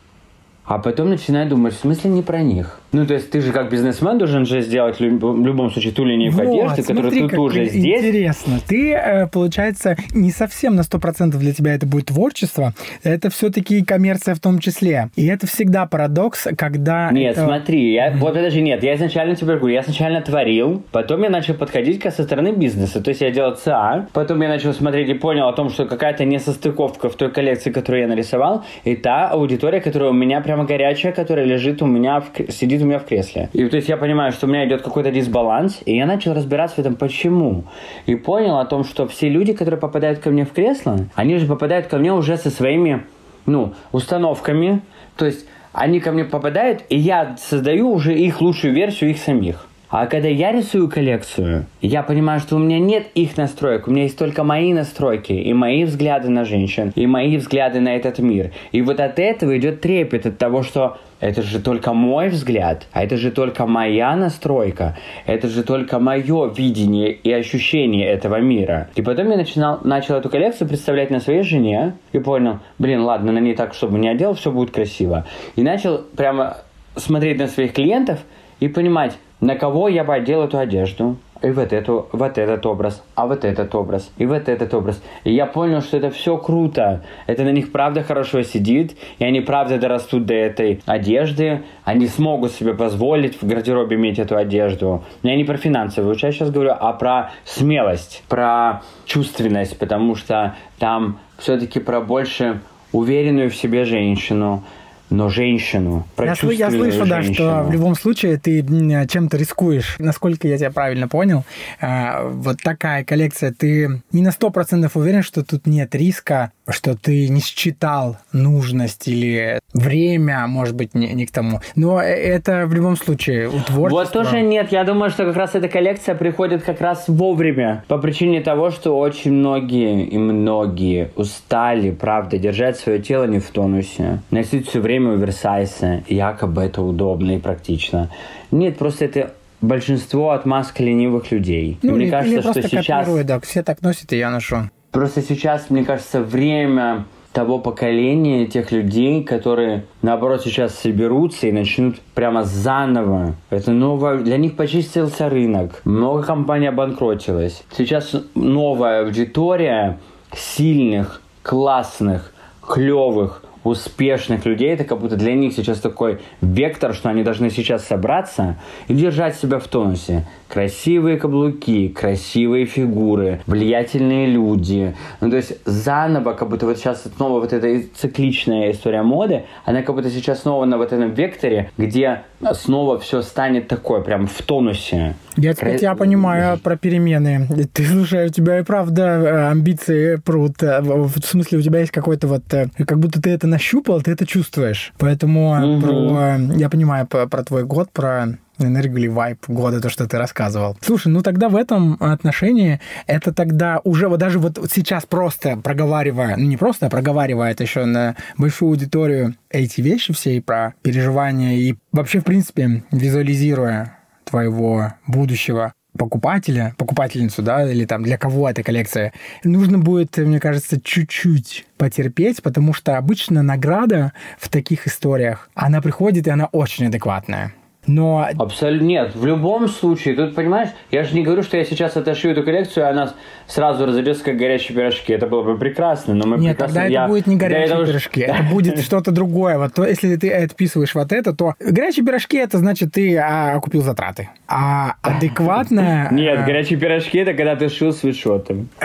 а потом начинаю думать, в смысле не про них? Ну, то есть ты же как бизнесмен должен же сделать в любом случае ту линейку вот, одежды, которую ты уже здесь. Интересно. Ты, э, получается, не совсем на 100% для тебя это будет творчество, это все-таки коммерция в том числе. И это всегда парадокс, когда... Нет, это... смотри, я, вот подожди, нет, я изначально тебе говорю, я сначала творил, потом я начал подходить к со стороны бизнеса, то есть я делал ЦА, потом я начал смотреть и понял о том, что какая-то несостыковка в той коллекции, которую я нарисовал, и та аудитория, которая у меня прямо горячая, которая лежит у меня, в, сидит у меня в кресле. И то есть я понимаю, что у меня идет какой-то дисбаланс, и я начал разбираться в этом, почему. И понял о том, что все люди, которые попадают ко мне в кресло, они же попадают ко мне уже со своими, ну, установками. То есть они ко мне попадают, и я создаю уже их лучшую версию их самих. А когда я рисую коллекцию, я понимаю, что у меня нет их настроек, у меня есть только мои настройки, и мои взгляды на женщин, и мои взгляды на этот мир. И вот от этого идет трепет, от того, что это же только мой взгляд, а это же только моя настройка, это же только мое видение и ощущение этого мира. И потом я начинал, начал эту коллекцию представлять на своей жене и понял, блин, ладно, на ней так, чтобы не одел, все будет красиво. И начал прямо смотреть на своих клиентов и понимать, на кого я бы одел эту одежду, и вот, эту, вот этот образ, а вот этот образ, и вот этот образ. И я понял, что это все круто. Это на них правда хорошо сидит, и они правда дорастут до этой одежды. Они смогут себе позволить в гардеробе иметь эту одежду. Я не про финансовую часть сейчас говорю, а про смелость, про чувственность, потому что там все-таки про больше уверенную в себе женщину, но женщину. Я, я слышу, женщину. да, что в любом случае ты чем-то рискуешь. Насколько я тебя правильно понял, а, вот такая коллекция, ты не на сто процентов уверен, что тут нет риска, что ты не считал нужность или время, может быть, не, не к тому. Но это в любом случае у творчества... Вот тоже нет. Я думаю, что как раз эта коллекция приходит как раз вовремя. По причине того, что очень многие и многие устали, правда, держать свое тело не в тонусе. Носить все время оверсайсы. Якобы это удобно и практично. Нет, просто это большинство отмазка ленивых людей. Ну, мне или, кажется, или что сейчас... Да, все так носят, и я ношу. Просто сейчас, мне кажется, время того поколения, тех людей, которые, наоборот, сейчас соберутся и начнут прямо заново. Это новое... Для них почистился рынок. Много компаний обанкротилось. Сейчас новая аудитория сильных, классных, клевых, успешных людей, это как будто для них сейчас такой вектор, что они должны сейчас собраться и держать себя в тонусе. Красивые каблуки, красивые фигуры, влиятельные люди. Ну, то есть заново, как будто вот сейчас снова вот эта цикличная история моды, она как будто сейчас снова на вот этом векторе, где снова все станет такое, прям в тонусе. Я Кра... тебя понимаю про перемены. Ты, слушай, у тебя и правда э, амбиции прут. Э, в смысле, у тебя есть какой-то вот... Э, как будто ты это нащупал, ты это чувствуешь. Поэтому угу. про, я понимаю про, про твой год, про энергию или вайп года, то, что ты рассказывал. Слушай, ну тогда в этом отношении это тогда уже вот даже вот сейчас просто проговаривая, ну не просто, а проговаривая это еще на большую аудиторию эти вещи все и про переживания и вообще, в принципе, визуализируя твоего будущего покупателя, покупательницу, да, или там для кого эта коллекция, нужно будет, мне кажется, чуть-чуть потерпеть, потому что обычно награда в таких историях, она приходит, и она очень адекватная. Но... Абсолютно нет. В любом случае, тут, понимаешь, я же не говорю, что я сейчас отошью эту коллекцию, и она сразу разойдется, как горячие пирожки. Это было бы прекрасно, но мы Нет, прекрасно... тогда я... это будет не горячие этого... пирожки, это будет что-то другое. Вот то, если ты отписываешь вот это, то горячие пирожки, это значит, ты а, купил затраты. А адекватная... Нет, а, горячие пирожки, это когда ты шил свитшотом.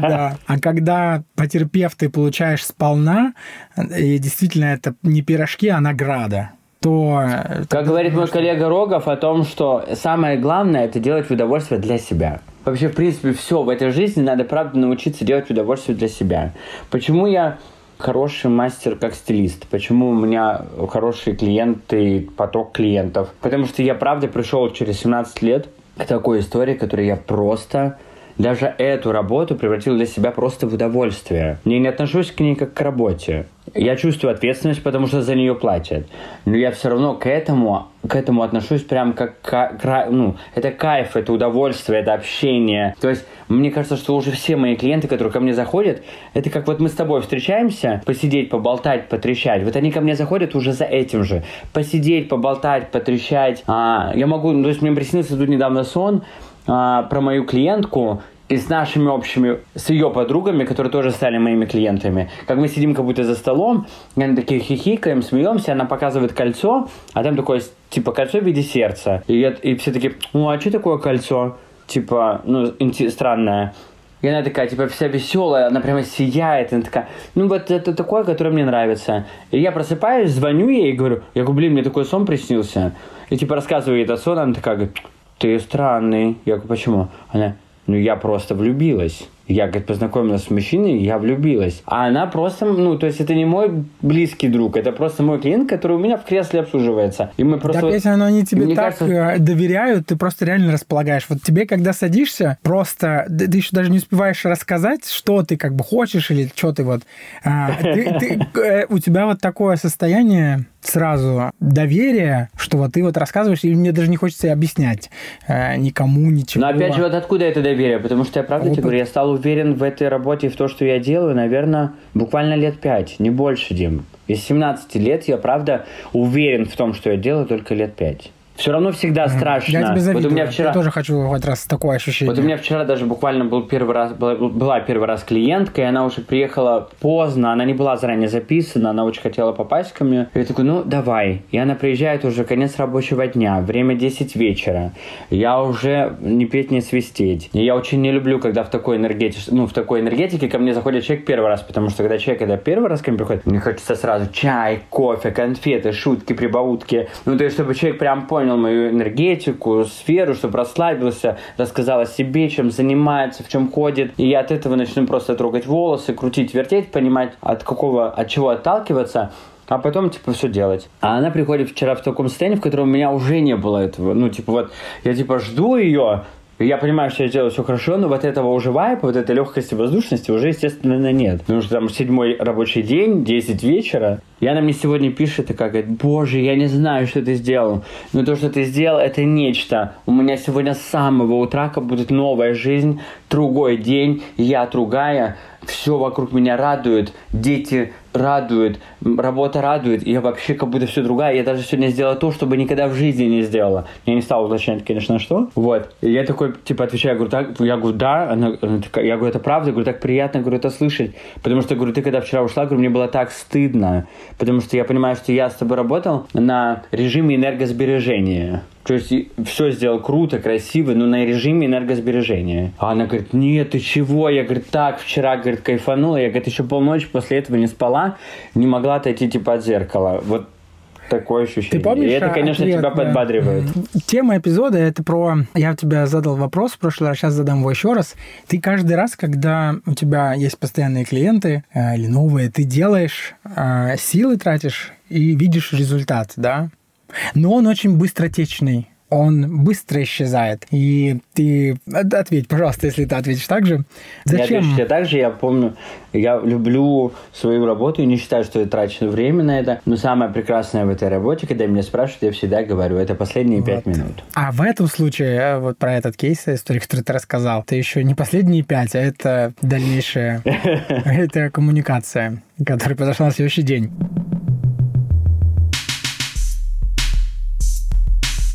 Да. А когда, потерпев, ты получаешь сполна, и действительно это не пирожки, а награда то... Как говорит мой коллега Рогов о том, что самое главное – это делать удовольствие для себя. Вообще, в принципе, все в этой жизни надо, правда, научиться делать удовольствие для себя. Почему я хороший мастер как стилист? Почему у меня хорошие клиенты, поток клиентов? Потому что я, правда, пришел через 17 лет к такой истории, которую я просто даже эту работу превратил для себя просто в удовольствие. Я не отношусь к ней как к работе. я чувствую ответственность, потому что за нее платят. Но я все равно к этому, к этому отношусь прям как, к, ну, это кайф, это удовольствие, это общение. То есть, мне кажется, что уже все мои клиенты, которые ко мне заходят, это как вот мы с тобой встречаемся, посидеть, поболтать, потрещать. Вот они ко мне заходят уже за этим же. Посидеть, поболтать, потрещать. А, я могу, ну, то есть мне приснился тут недавно сон, а, про мою клиентку, и с нашими общими, с ее подругами, которые тоже стали моими клиентами. Как мы сидим как будто за столом, и они такие хихикаем, смеемся, она показывает кольцо, а там такое, типа, кольцо в виде сердца. И, я, и все такие, ну, а что такое кольцо? Типа, ну, странное. И она такая, типа, вся веселая, она прямо сияет. Она такая, ну вот это такое, которое мне нравится. И я просыпаюсь, звоню ей и говорю, я говорю, блин, мне такой сон приснился. И типа рассказываю ей этот сон, она такая, говорит, ты странный. Я говорю, почему? Она, ну я просто влюбилась. Я, говорит, познакомилась с мужчиной, я влюбилась. А она просто, ну, то есть это не мой близкий друг, это просто мой клиент, который у меня в кресле обслуживается. И мы просто... Так, если оно, они тебе Мне так кажется... Э, доверяют, ты просто реально располагаешь. Вот тебе, когда садишься, просто ты еще даже не успеваешь рассказать, что ты как бы хочешь или что ты вот... А, ты, ты, э, у тебя вот такое состояние сразу доверие, что вот ты вот рассказываешь, и мне даже не хочется объяснять э, никому ничего. Но опять же, вот откуда это доверие? Потому что я правда Опыт. тебе говорю, я стал уверен в этой работе и в то, что я делаю, наверное, буквально лет пять, не больше, Дим. Из 17 лет я правда уверен в том, что я делаю только лет пять все равно всегда страшно. Я тебе завидую. Вот у меня вчера... Я тоже хочу хоть раз такое ощущение. Вот у меня вчера даже буквально был первый раз, была, была первый раз клиентка, и она уже приехала поздно, она не была заранее записана, она очень хотела попасть ко мне. Я такой, ну, давай. И она приезжает уже конец рабочего дня, время 10 вечера. Я уже не петь, не свистеть. И я очень не люблю, когда в такой энергетике, ну, в такой энергетике ко мне заходит человек первый раз, потому что когда человек когда первый раз ко мне приходит, мне хочется сразу чай, кофе, конфеты, шутки, прибаутки. Ну, то есть, чтобы человек прям понял, понял мою энергетику, сферу, чтобы расслабился, рассказал о себе, чем занимается, в чем ходит. И я от этого начну просто трогать волосы, крутить, вертеть, понимать, от какого, от чего отталкиваться а потом, типа, все делать. А она приходит вчера в таком состоянии, в котором у меня уже не было этого. Ну, типа, вот, я, типа, жду ее, я понимаю, что я делаю все хорошо, но вот этого уже вайпа, вот этой легкости, воздушности уже, естественно, нет. Потому что там седьмой рабочий день, 10 вечера, и она мне сегодня пишет, и как говорит, боже, я не знаю, что ты сделал. Но то, что ты сделал, это нечто. У меня сегодня с самого утра будет новая жизнь, другой день, я другая, все вокруг меня радует, дети радуют, работа радует, и вообще как будто все другая. Я даже сегодня сделала то, что бы никогда в жизни не сделала. Я не стала уточнять, конечно, что. Вот. И я такой, типа, отвечаю, говорю, так, я говорю, да, она, она такая, я говорю, это правда, я говорю, так приятно, говорю, это слышать. Потому что, говорю, ты когда вчера ушла, говорю, мне было так стыдно, потому что я понимаю, что я с тобой работал на режиме энергосбережения. То есть все сделал круто, красиво, но на режиме энергосбережения. А она говорит, нет, ты чего? Я, говорит, так, вчера, говорит, кайфанула. Я, говорит, еще полночи после этого не спала, не могла отойти типа от зеркала. Вот такое ощущение. Ты помнишь, и это, конечно, ответ, тебя подбадривает. Тема эпизода это про... Я тебе задал вопрос в прошлый раз, сейчас задам его еще раз. Ты каждый раз, когда у тебя есть постоянные клиенты э, или новые, ты делаешь э, силы, тратишь и видишь результат, да? Но он очень быстротечный он быстро исчезает. И ты ответь, пожалуйста, если ты ответишь так же. Зачем? Я отвечу так же. Я помню, я люблю свою работу и не считаю, что я трачу время на это. Но самое прекрасное в этой работе, когда меня спрашивают, я всегда говорю, это последние пять вот. минут. А в этом случае, э, вот про этот кейс, историю, который ты рассказал, это еще не последние пять, а это дальнейшая это коммуникация, которая произошла на следующий день.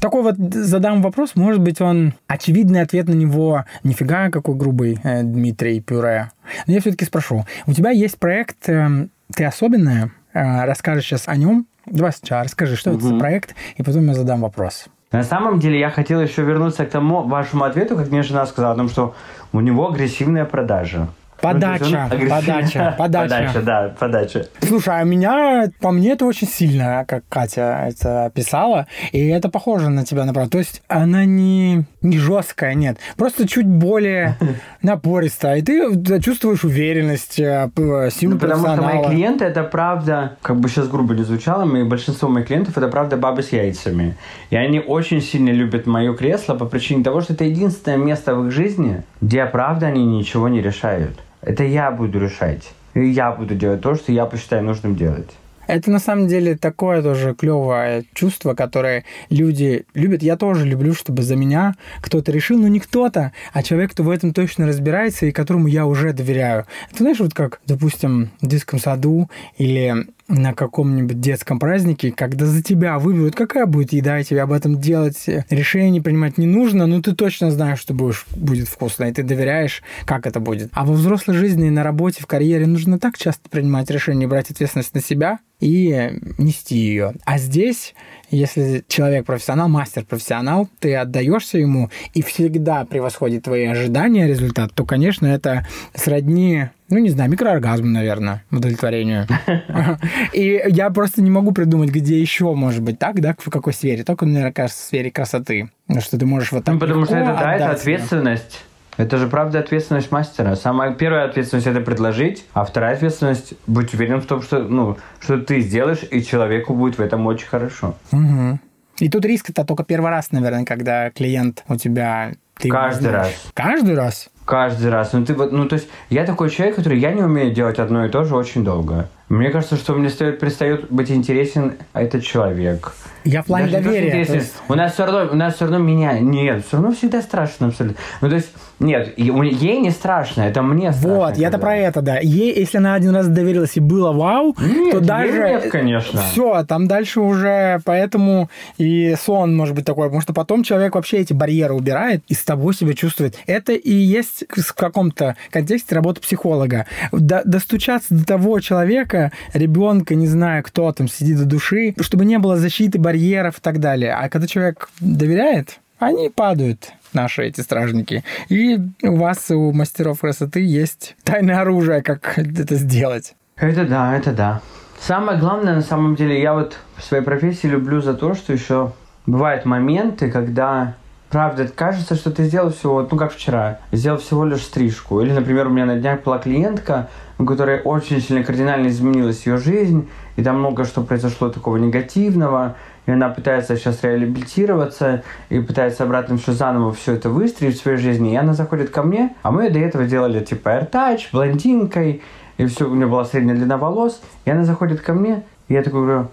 Такой вот задам вопрос, может быть, он очевидный ответ на него, нифига какой грубый э, Дмитрий Пюре. Но я все-таки спрошу, у тебя есть проект э, «Ты особенная», э, расскажешь сейчас о нем. Давай сейчас расскажи, что угу. это за проект, и потом я задам вопрос. На самом деле я хотел еще вернуться к тому вашему ответу, как мне жена сказала о том, что у него агрессивная продажа. Подача, подача, подача. Подача, да, подача. Слушай, а меня, по мне, это очень сильно, как Катя это писала, и это похоже на тебя, направо. То есть она не, не жесткая, нет, просто чуть более напористая, и ты чувствуешь уверенность, э, силу ну, Потому что мои клиенты, это правда, как бы сейчас грубо не звучало, мои, большинство моих клиентов, это правда бабы с яйцами. И они очень сильно любят мое кресло по причине того, что это единственное место в их жизни, где, правда, они ничего не решают. Это я буду решать. и я буду делать то, что я посчитаю нужным делать. Это на самом деле такое тоже клевое чувство, которое люди любят. Я тоже люблю, чтобы за меня кто-то решил, ну не кто-то, а человек, кто в этом точно разбирается и которому я уже доверяю. Это знаешь, вот как, допустим, в детском саду или на каком-нибудь детском празднике, когда за тебя выберут, какая будет еда, и тебе об этом делать, решение принимать не нужно, но ты точно знаешь, что будешь, будет вкусно, и ты доверяешь, как это будет. А во взрослой жизни, на работе, в карьере нужно так часто принимать решения, брать ответственность на себя и нести ее. А здесь, если человек профессионал, мастер профессионал, ты отдаешься ему и всегда превосходит твои ожидания результат, то, конечно, это сродни ну, не знаю, микрооргазм, наверное, удовлетворению. И я просто не могу придумать, где еще может быть так, да, в какой сфере. Только, наверное, кажется, в сфере красоты. Что ты можешь вот так Ну, потому что это, да, это ответственность. Это же правда ответственность мастера. Самая первая ответственность это предложить, а вторая ответственность быть уверен в том, что ну что ты сделаешь, и человеку будет в этом очень хорошо. Угу. И тут риск это только первый раз, наверное, когда клиент у тебя ты каждый раз. Каждый раз. Каждый раз. Ну, ты вот, ну, то есть, я такой человек, который я не умею делать одно и то же очень долго. Мне кажется, что мне стоит, перестает быть интересен этот человек. Я в плане Даже доверия. Есть... У нас все равно, у нас все равно меня нет, все равно всегда страшно абсолютно. Ну то есть нет, ей не страшно, это мне страшно. Вот, я-то про это, да. Ей, если она один раз доверилась и было вау, нет, то даже... Нет, конечно. Все, там дальше уже поэтому и сон может быть такой, потому что потом человек вообще эти барьеры убирает и с тобой себя чувствует. Это и есть в каком-то контексте работа психолога. До, достучаться до того человека, ребенка, не знаю, кто там сидит до души, чтобы не было защиты барьеров и так далее. А когда человек доверяет, они падают, наши эти стражники. И у вас, у мастеров красоты, есть тайное оружие, как это сделать. Это да, это да. Самое главное, на самом деле, я вот в своей профессии люблю за то, что еще бывают моменты, когда правда кажется, что ты сделал всего, ну как вчера, сделал всего лишь стрижку. Или, например, у меня на днях была клиентка, у которой очень сильно кардинально изменилась ее жизнь, и там много что произошло такого негативного, и она пытается сейчас реабилитироваться и пытается обратно все заново все это выстроить в своей жизни. И она заходит ко мне, а мы до этого делали типа AirTouch, блондинкой, и все, у нее была средняя длина волос. И она заходит ко мне, и я такой говорю,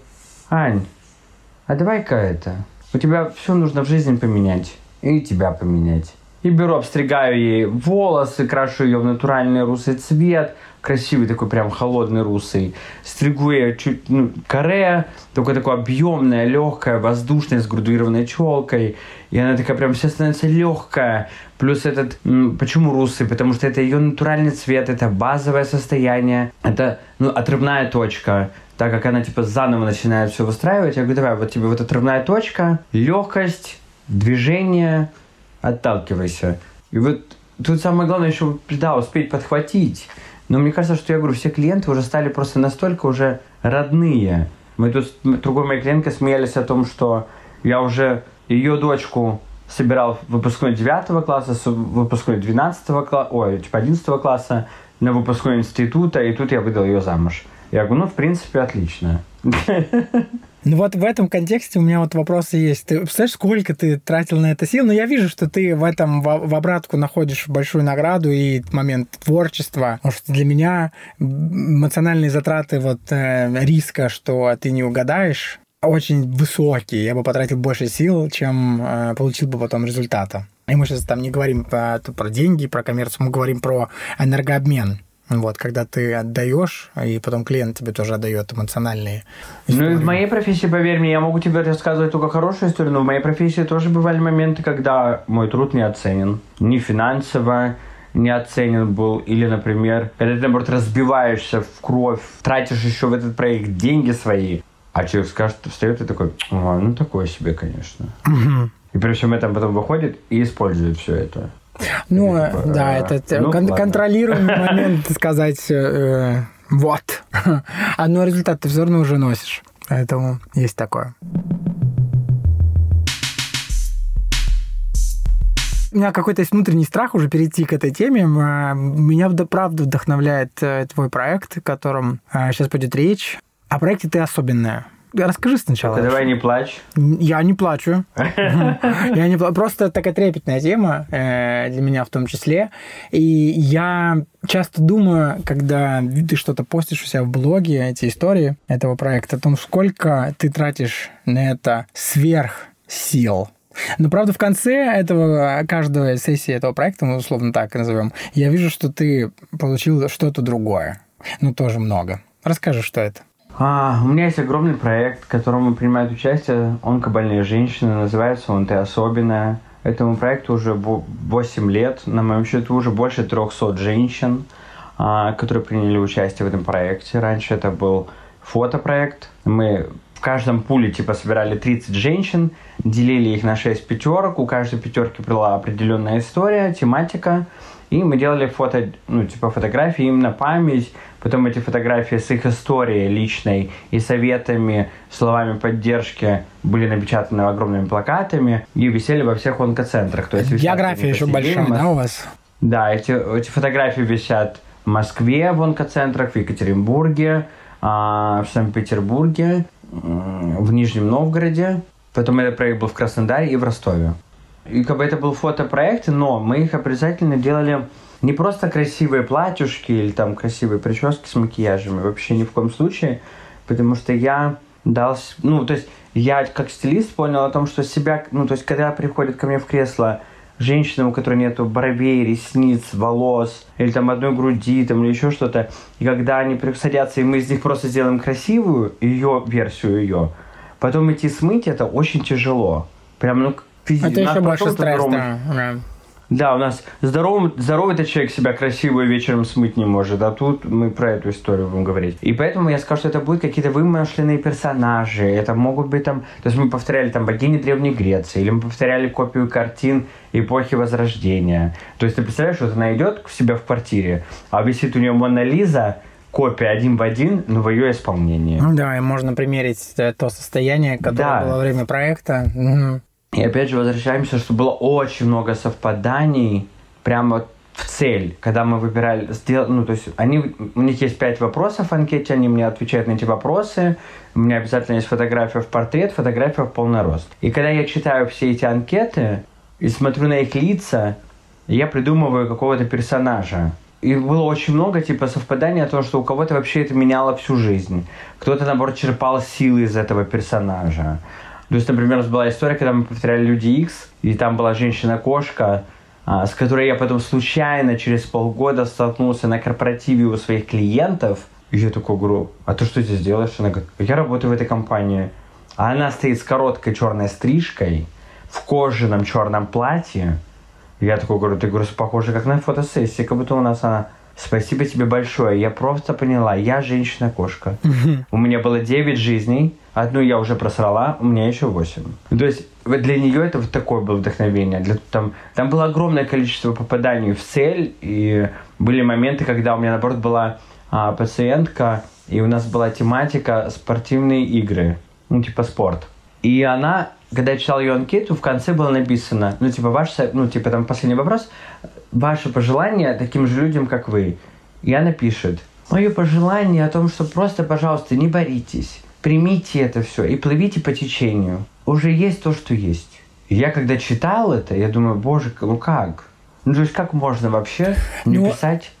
Ань, а давай-ка это, у тебя все нужно в жизни поменять, и тебя поменять. И беру, обстригаю ей волосы, крашу ее в натуральный русый цвет, красивый такой прям холодный русый. Стригу я чуть, ну, каре, только такое объемное, легкое, воздушное, с градуированной челкой. И она такая прям вся становится легкая. Плюс этот, почему русый? Потому что это ее натуральный цвет, это базовое состояние, это ну, отрывная точка так как она типа заново начинает все выстраивать, я говорю, давай, вот тебе вот отрывная точка, легкость, движение, отталкивайся. И вот тут самое главное еще, да, успеть подхватить. Но мне кажется, что я говорю, все клиенты уже стали просто настолько уже родные. Мы тут с другой моей клиенткой смеялись о том, что я уже ее дочку собирал выпускной 9 класса, выпускной 12 класса, ой, типа 11 класса, на выпускной института, и тут я выдал ее замуж. Я говорю, ну, в принципе, отлично. Ну вот в этом контексте у меня вот вопросы есть. Ты представляешь, сколько ты тратил на это сил? Но ну, я вижу, что ты в этом в, в обратку находишь большую награду и момент творчества. Потому что для меня эмоциональные затраты вот э, риска, что ты не угадаешь, очень высокие. Я бы потратил больше сил, чем э, получил бы потом результата. И мы сейчас там не говорим про, про деньги, про коммерцию, мы говорим про энергообмен. Вот, когда ты отдаешь, и потом клиент тебе тоже отдает эмоциональные истории. Ну и в моей профессии, поверь мне, я могу тебе рассказывать только хорошую историю, но в моей профессии тоже бывали моменты, когда мой труд не оценен. Ни финансово, не оценен был. Или, например, когда ты, наоборот, разбиваешься в кровь, тратишь еще в этот проект деньги свои, а человек скажет, встает и такой, ну такое себе, конечно. Угу. И причем это потом выходит и использует все это. Ну, да, это ну, кон- контролируемый момент сказать, э, вот. Одно результат ты все равно уже носишь. Поэтому есть такое. у меня какой-то есть внутренний страх уже перейти к этой теме. Меня правда вдохновляет э, твой проект, о котором сейчас э, будет речь. О проекте «Ты особенная». Расскажи сначала. Только давай не плачь. Я не плачу. Я не. Просто такая трепетная тема э, для меня в том числе. И я часто думаю, когда ты что-то постишь у себя в блоге, эти истории этого проекта, о том, сколько ты тратишь на это сверх сил. Но правда в конце этого каждой сессии этого проекта, мы условно так назовем, я вижу, что ты получил что-то другое. Ну, тоже много. Расскажи, что это. А, у меня есть огромный проект, в котором принимают участие онкобольные женщины. Называется он «Ты особенная». Этому проекту уже 8 лет. На моем счету уже больше 300 женщин, а, которые приняли участие в этом проекте. Раньше это был фотопроект. Мы в каждом пуле типа собирали 30 женщин, делили их на 6 пятерок. У каждой пятерки была определенная история, тематика. И мы делали фото, ну, типа фотографии им на память. Потом эти фотографии с их историей личной и советами, словами поддержки были напечатаны огромными плакатами и висели во всех онкоцентрах. То есть География еще большая, да, у вас? Да, эти, эти фотографии висят в Москве в онкоцентрах, в Екатеринбурге, а, в Санкт-Петербурге, в Нижнем Новгороде. Потом этот проект был в Краснодаре и в Ростове. И как бы это был фотопроект, но мы их обязательно делали не просто красивые платьюшки или там красивые прически с макияжами, вообще ни в коем случае, потому что я дал, ну, то есть я как стилист понял о том, что себя, ну, то есть когда приходит ко мне в кресло женщина, у которой нету бровей, ресниц, волос, или там одной груди, там, или еще что-то, и когда они садятся, и мы из них просто сделаем красивую ее версию ее, потом идти смыть это очень тяжело. Прям, ну, физически. Это еще больше стресс, да. Да, у нас здоровый, здоровый этот человек себя красиво вечером смыть не может, а тут мы про эту историю будем говорить. И поэтому я скажу, что это будут какие-то вымышленные персонажи, это могут быть там... То есть мы повторяли там богини Древней Греции, или мы повторяли копию картин эпохи Возрождения. То есть ты представляешь, что она идет к себе в квартире, а висит у нее Мона Лиза, копия один в один, но в ее исполнении. Ну да, и можно примерить э, то состояние, которое да. было во время проекта. Угу. И опять же возвращаемся, что было очень много совпаданий прямо в цель, когда мы выбирали, сдел, ну, то есть они, у них есть пять вопросов в анкете, они мне отвечают на эти вопросы, у меня обязательно есть фотография в портрет, фотография в полный рост. И когда я читаю все эти анкеты и смотрю на их лица, я придумываю какого-то персонажа. И было очень много типа совпаданий о том, что у кого-то вообще это меняло всю жизнь. Кто-то, наоборот, черпал силы из этого персонажа. То есть, например, у нас была история, когда мы повторяли Люди Икс, и там была женщина-кошка, а, с которой я потом случайно через полгода столкнулся на корпоративе у своих клиентов. И я такой говорю, а ты что здесь делаешь? Она говорит, я работаю в этой компании. А она стоит с короткой черной стрижкой, в кожаном черном платье. Я такой говорю, ты, говорю, похоже, как на фотосессии, как будто у нас она Спасибо тебе большое. Я просто поняла, я женщина-кошка. У меня было 9 жизней, одну я уже просрала, у меня еще 8. То есть для нее это вот такое было вдохновение. Для, там, там было огромное количество попаданий в цель, и были моменты, когда у меня, наоборот, была а, пациентка, и у нас была тематика спортивные игры, ну, типа спорт. И она, когда я читал ее анкету, в конце было написано, ну, типа, ваш, ну, типа, там последний вопрос, ваше пожелание таким же людям, как вы. И она пишет, мое пожелание о том, что просто, пожалуйста, не боритесь, примите это все и плывите по течению. Уже есть то, что есть. И я когда читал это, я думаю, боже, ну как? Ну то есть как можно вообще ну, писать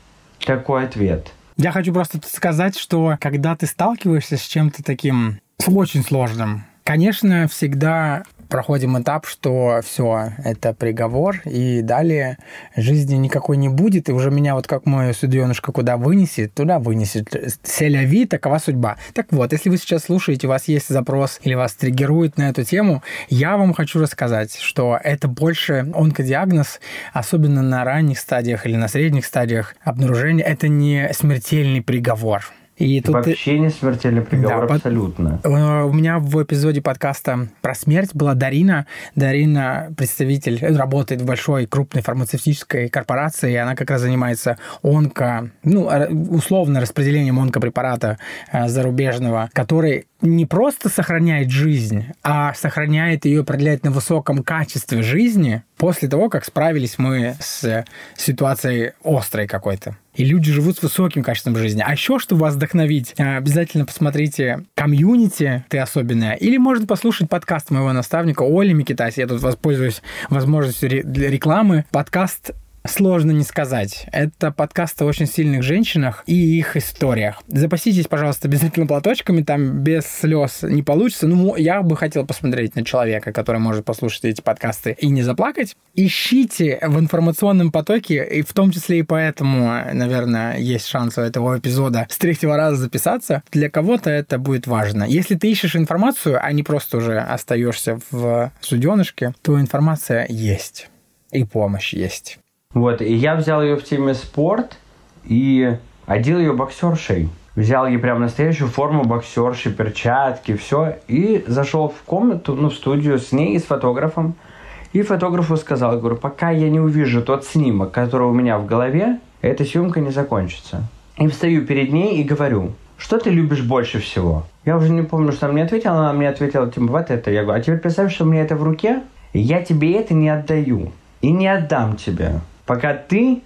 такой ответ? Я хочу просто сказать, что когда ты сталкиваешься с чем-то таким очень сложным, конечно, всегда проходим этап, что все, это приговор, и далее жизни никакой не будет, и уже меня вот как мой судьенушка куда вынесет, туда вынесет. Селяви, такова судьба. Так вот, если вы сейчас слушаете, у вас есть запрос или вас триггерует на эту тему, я вам хочу рассказать, что это больше онкодиагноз, особенно на ранних стадиях или на средних стадиях обнаружения, это не смертельный приговор. И тут Вообще не смертельный приговор, да, абсолютно. Э, у меня в эпизоде подкаста про смерть была Дарина. Дарина представитель, э, работает в большой крупной фармацевтической корпорации, и она как раз занимается онко, ну, условно распределением онкопрепарата э, зарубежного, который не просто сохраняет жизнь, а сохраняет ее, продляет на высоком качестве жизни после того, как справились мы с ситуацией острой какой-то. И люди живут с высоким качеством жизни. А еще, чтобы вас вдохновить, э, обязательно посмотрите комьюнити «Ты особенная». Или можно послушать подкаст моего наставника Оли Микитаси. Я тут воспользуюсь возможностью рекламы. Подкаст Сложно не сказать. Это подкаст о очень сильных женщинах и их историях. Запаситесь, пожалуйста, обязательно платочками, там без слез не получится. Ну, я бы хотел посмотреть на человека, который может послушать эти подкасты и не заплакать. Ищите в информационном потоке, и в том числе и поэтому, наверное, есть шанс у этого эпизода с третьего раза записаться. Для кого-то это будет важно. Если ты ищешь информацию, а не просто уже остаешься в суденышке, то информация есть. И помощь есть. Вот, и я взял ее в теме спорт и одел ее боксершей. Взял ей прям настоящую форму боксерши, перчатки, все. И зашел в комнату, ну, в студию с ней и с фотографом. И фотографу сказал, говорю, пока я не увижу тот снимок, который у меня в голове, эта съемка не закончится. И встаю перед ней и говорю, что ты любишь больше всего? Я уже не помню, что она мне ответила, она мне ответила, типа, вот это. Я говорю, а теперь представь, что у меня это в руке, и я тебе это не отдаю. И не отдам тебе пока ты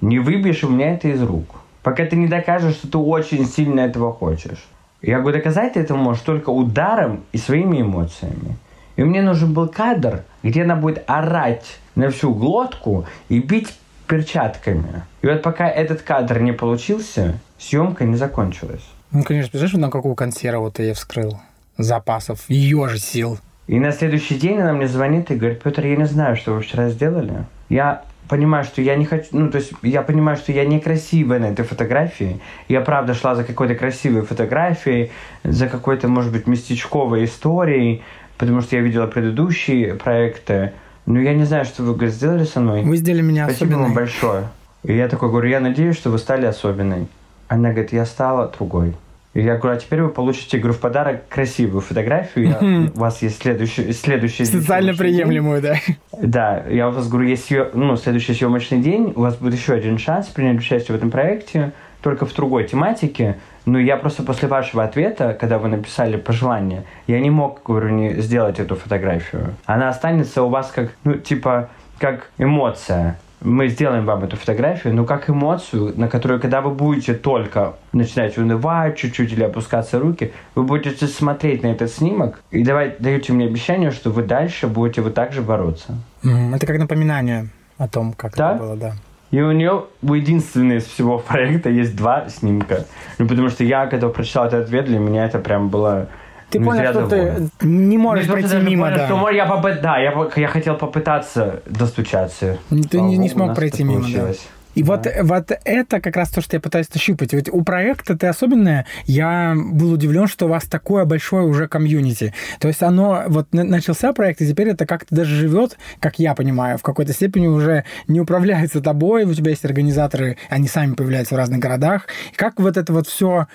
не выбьешь у меня это из рук. Пока ты не докажешь, что ты очень сильно этого хочешь. Я говорю, доказать это можешь только ударом и своими эмоциями. И мне нужен был кадр, где она будет орать на всю глотку и бить перчатками. И вот пока этот кадр не получился, съемка не закончилась. Ну, конечно, представляешь, на какую консерву ты я вскрыл? Запасов, ее же сил. И на следующий день она мне звонит и говорит, Петр, я не знаю, что вы вчера сделали. Я понимаю, что я не хочу, ну, то есть я понимаю, что я некрасивая на этой фотографии. Я правда шла за какой-то красивой фотографией, за какой-то, может быть, местечковой историей, потому что я видела предыдущие проекты. Но я не знаю, что вы сделали со мной. Вы сделали меня Спасибо особенной. вам большое. И я такой говорю, я надеюсь, что вы стали особенной. Она говорит, я стала другой. Я говорю, а теперь вы получите, говорю, в подарок красивую фотографию. Я, у вас есть следующий, следующий Социально приемлемую, да. Да, я у вас говорю, есть ну, следующий съемочный день, у вас будет еще один шанс принять участие в этом проекте, только в другой тематике. Но я просто после вашего ответа, когда вы написали пожелание, я не мог, говорю, не сделать эту фотографию. Она останется у вас как, ну, типа, как эмоция мы сделаем вам эту фотографию, но как эмоцию, на которую, когда вы будете только начинать унывать чуть-чуть или опускаться руки, вы будете смотреть на этот снимок и давай, даете мне обещание, что вы дальше будете вот так же бороться. Это как напоминание о том, как да? это было, да. И у нее у единственной из всего проекта есть два снимка. Ну, потому что я, когда прочитал этот ответ, для меня это прям было ты ну, понял, что ты не можешь не пройти мимо, понял, да. Что я, попы... да, я, я хотел попытаться достучаться. Ты не, не смог пройти мимо, да. И вот, вот это как раз то, что я пытаюсь нащупать. Ведь у проекта ты особенное. Я был удивлен, что у вас такое большое уже комьюнити. То есть оно, вот начался проект, и теперь это как-то даже живет, как я понимаю, в какой-то степени уже не управляется тобой, у тебя есть организаторы, они сами появляются в разных городах. И как вот это вот все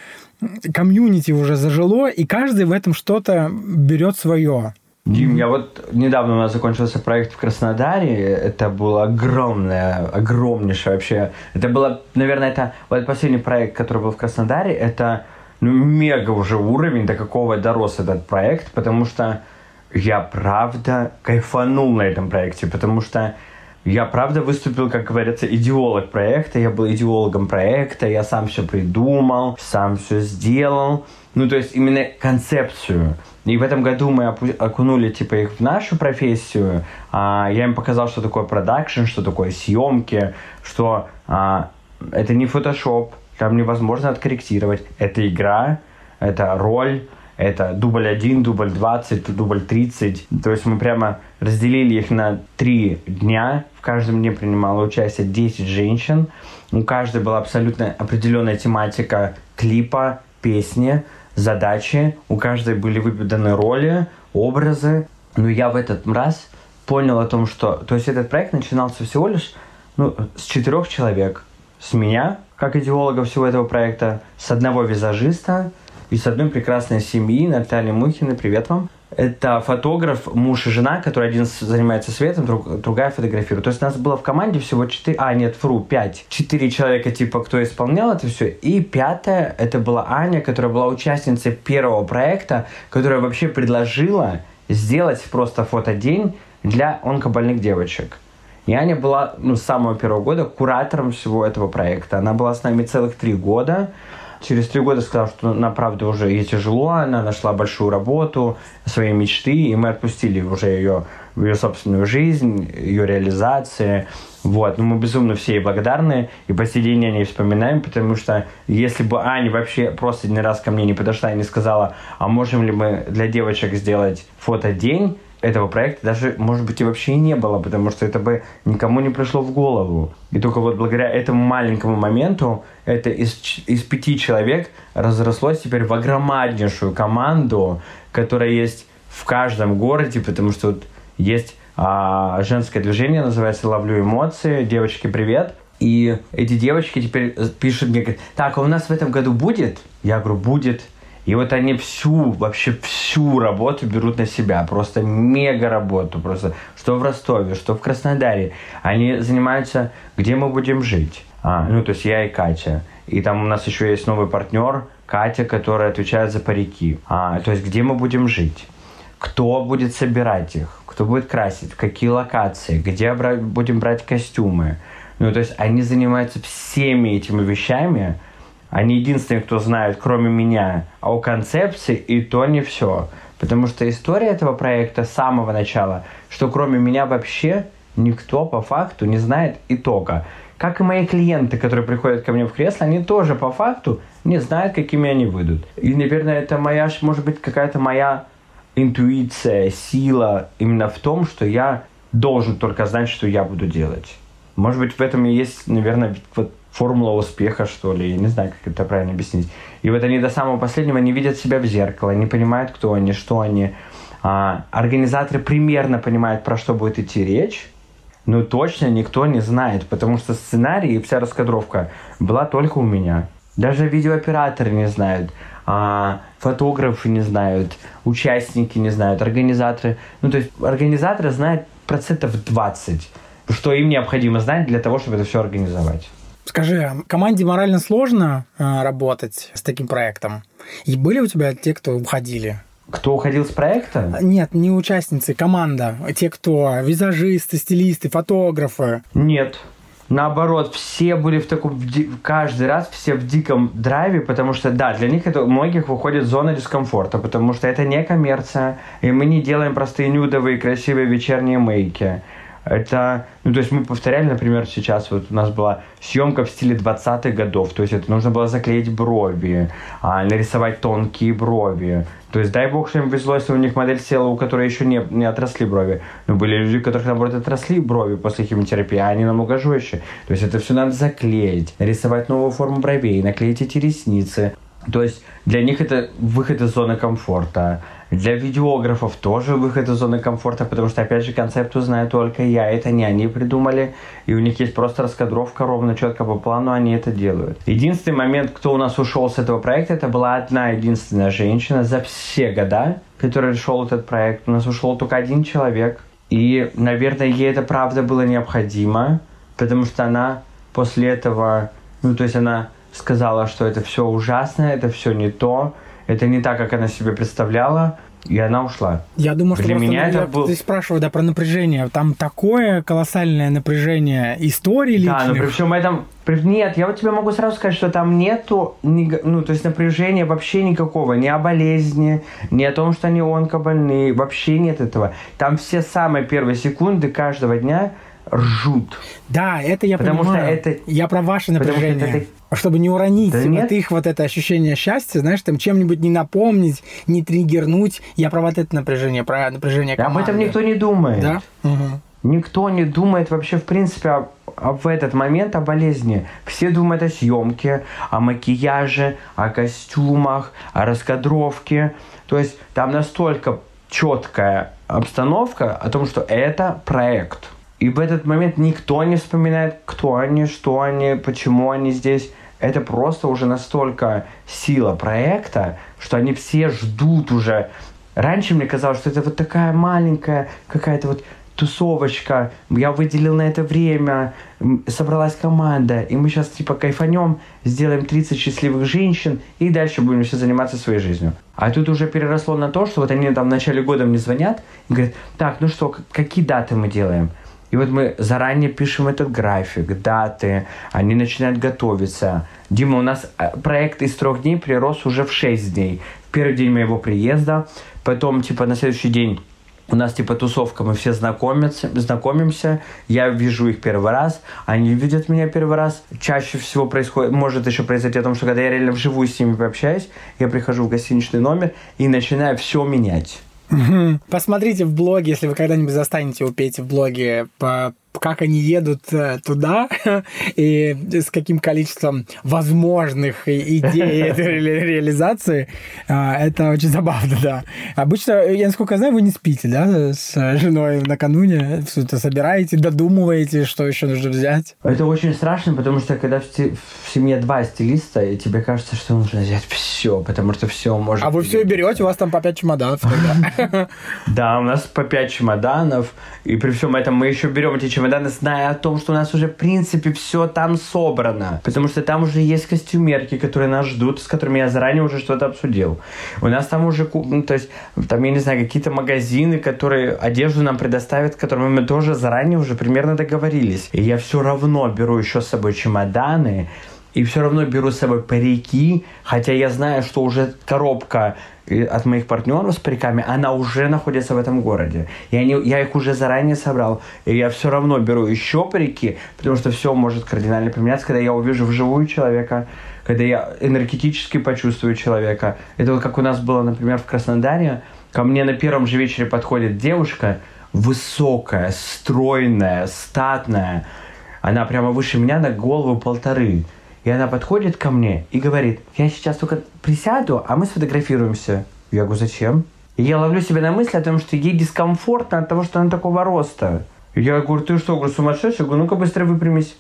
комьюнити уже зажило, и каждый в этом что-то берет свое. Дим, я вот недавно у нас закончился проект в Краснодаре. Это было огромное, огромнейшее вообще. Это было, наверное, это вот последний проект, который был в Краснодаре. Это ну, мега уже уровень, до какого дорос этот проект, потому что я правда кайфанул на этом проекте, потому что я правда выступил, как говорится, идеолог проекта. Я был идеологом проекта, я сам все придумал, сам все сделал. Ну, то есть именно концепцию. И в этом году мы окунули типа их в нашу профессию. А, я им показал, что такое продакшн, что такое съемки, что а, это не фотошоп, там невозможно откорректировать. Это игра, это роль, это дубль 1, дубль 20, дубль 30. То есть мы прямо разделили их на три дня. В каждом дне принимало участие 10 женщин. У каждой была абсолютно определенная тематика клипа, песни задачи, у каждой были выпаданы роли, образы. Но я в этот раз понял о том, что... То есть этот проект начинался всего лишь ну, с четырех человек. С меня, как идеолога всего этого проекта, с одного визажиста и с одной прекрасной семьи, Натальи Мухиной, привет вам. Это фотограф, муж и жена, который один занимается светом, друг, другая фотографирует. То есть нас было в команде всего четыре, а нет, фру, пять. Четыре человека, типа, кто исполнял это все. И пятая, это была Аня, которая была участницей первого проекта, которая вообще предложила сделать просто фотодень для онкобольных девочек. И Аня была ну, с самого первого года куратором всего этого проекта. Она была с нами целых три года. Через три года сказала, что на правда уже ей тяжело, она нашла большую работу, свои мечты, и мы отпустили уже ее в ее собственную жизнь, ее реализации. Вот. Но мы безумно все ей благодарны, и по сей день о ней вспоминаем, потому что если бы Аня вообще просто один раз ко мне не подошла и не сказала, а можем ли мы для девочек сделать фотодень, этого проекта даже, может быть, и вообще и не было, потому что это бы никому не пришло в голову. И только вот благодаря этому маленькому моменту это из, из пяти человек разрослось теперь в огромнейшую команду, которая есть в каждом городе, потому что вот есть а, женское движение, называется «Ловлю эмоции». Девочки, привет! И эти девочки теперь пишут мне, говорят, так, а у нас в этом году будет? Я говорю, будет. И вот они всю, вообще всю работу берут на себя. Просто мега работу. Просто что в Ростове, что в Краснодаре. Они занимаются, где мы будем жить. А, ну, то есть я и Катя. И там у нас еще есть новый партнер, Катя, которая отвечает за парики. А, то есть где мы будем жить. Кто будет собирать их, кто будет красить, какие локации, где брать, будем брать костюмы. Ну, то есть они занимаются всеми этими вещами, они единственные, кто знает, кроме меня, о концепции, и то не все. Потому что история этого проекта с самого начала, что кроме меня вообще никто по факту не знает итога. Как и мои клиенты, которые приходят ко мне в кресло, они тоже по факту не знают, какими они выйдут. И, наверное, это моя, может быть, какая-то моя интуиция, сила именно в том, что я должен только знать, что я буду делать. Может быть, в этом и есть, наверное, вот формула успеха, что ли, я не знаю, как это правильно объяснить. И вот они до самого последнего не видят себя в зеркало, не понимают, кто они, что они. А, организаторы примерно понимают, про что будет идти речь, но точно никто не знает, потому что сценарий и вся раскадровка была только у меня. Даже видеооператоры не знают, а, фотографы не знают, участники не знают, организаторы. Ну, то есть организаторы знают процентов 20, что им необходимо знать для того, чтобы это все организовать. Скажи, а команде морально сложно э, работать с таким проектом? И были у тебя те, кто уходили? Кто уходил с проекта? Нет, не участницы, команда. Те, кто визажисты, стилисты, фотографы. Нет. Наоборот, все были в таком, каждый раз все в диком драйве, потому что, да, для них это, у многих выходит зона дискомфорта, потому что это не коммерция, и мы не делаем простые нюдовые красивые вечерние мейки. Это, ну, то есть мы повторяли, например, сейчас вот у нас была съемка в стиле 20-х годов, то есть это нужно было заклеить брови, а, нарисовать тонкие брови. То есть дай бог, что им везло, если у них модель села, у которой еще не, не отросли брови. Но были люди, у которых, наоборот, отросли брови после химиотерапии, а они намного жестче. То есть это все надо заклеить, нарисовать новую форму бровей, наклеить эти ресницы. То есть для них это выход из зоны комфорта. Для видеографов тоже выход из зоны комфорта, потому что, опять же, концепцию знаю только я. Это не они придумали, и у них есть просто раскадровка ровно четко по плану, они это делают. Единственный момент, кто у нас ушел с этого проекта, это была одна единственная женщина за все года, которая решил этот проект. У нас ушел только один человек, и, наверное, ей это правда было необходимо, потому что она после этого, ну, то есть она сказала, что это все ужасно, это все не то, это не так, как она себе представляла, и она ушла. Я думаю, что Для меня это был... Ты спрашивал, да, про напряжение. Там такое колоссальное напряжение истории личных. Да, но при всем этом... Нет, я вот тебе могу сразу сказать, что там нету, ну, то есть напряжения вообще никакого, ни о болезни, ни о том, что они онкобольные, вообще нет этого. Там все самые первые секунды каждого дня ржут. Да, это я Потому понимаю. Что это... Я про ваше напряжение. Потому что это чтобы не уронить да вот нет. их вот это ощущение счастья, знаешь, там чем-нибудь не напомнить, не триггернуть. Я про вот это напряжение, про напряжение команды. Об этом никто не думает. Да? Угу. Никто не думает вообще, в принципе, о, о, в этот момент о болезни. Все думают о съемке, о макияже, о костюмах, о раскадровке. То есть там настолько четкая обстановка о том, что это проект – и в этот момент никто не вспоминает, кто они, что они, почему они здесь. Это просто уже настолько сила проекта, что они все ждут уже раньше мне казалось, что это вот такая маленькая какая-то вот тусовочка, я выделил на это время, собралась команда, и мы сейчас типа кайфанем, сделаем 30 счастливых женщин, и дальше будем все заниматься своей жизнью. А тут уже переросло на то, что вот они там в начале года мне звонят и говорят, так, ну что, какие даты мы делаем? И вот мы заранее пишем этот график, даты, они начинают готовиться. Дима, у нас э, проект из трех дней перерос уже в шесть дней. Первый день моего приезда, потом, типа, на следующий день у нас типа тусовка, мы все знакомимся, знакомимся, я вижу их первый раз, они видят меня первый раз. Чаще всего происходит, может еще произойти о том, что когда я реально вживую с ними пообщаюсь, я прихожу в гостиничный номер и начинаю все менять. Посмотрите в блоге, если вы когда-нибудь застанете у Пети в блоге по как они едут э, туда и с каким количеством возможных идей этой реализации. А, это очень забавно, да. Обычно, я насколько знаю, вы не спите, да, с женой накануне, это собираете, додумываете, что еще нужно взять. Это очень страшно, потому что когда в, в семье два стилиста, и тебе кажется, что нужно взять все, потому что все может... А вы все берете, у вас там по пять чемоданов Да, у нас по пять чемоданов, и при всем этом мы еще берем эти чемоданы, зная о том, что у нас уже, в принципе, все там собрано. Потому что там уже есть костюмерки, которые нас ждут, с которыми я заранее уже что-то обсудил. У нас там уже, ну, то есть, там, я не знаю, какие-то магазины, которые одежду нам предоставят, с которыми мы тоже заранее уже примерно договорились. И я все равно беру еще с собой чемоданы, и все равно беру с собой парики, хотя я знаю, что уже коробка от моих партнеров с париками, она уже находится в этом городе. И они, я их уже заранее собрал. И я все равно беру еще парики, потому что все может кардинально поменяться, когда я увижу вживую человека, когда я энергетически почувствую человека. Это вот как у нас было, например, в Краснодаре. Ко мне на первом же вечере подходит девушка, высокая, стройная, статная. Она прямо выше меня на голову полторы. И она подходит ко мне и говорит, я сейчас только присяду, а мы сфотографируемся. Я говорю, зачем? И я ловлю себя на мысли о том, что ей дискомфортно от того, что она такого роста. Я говорю, ты что, говорю, сумасшедший? Я говорю, ну-ка быстро выпрямись.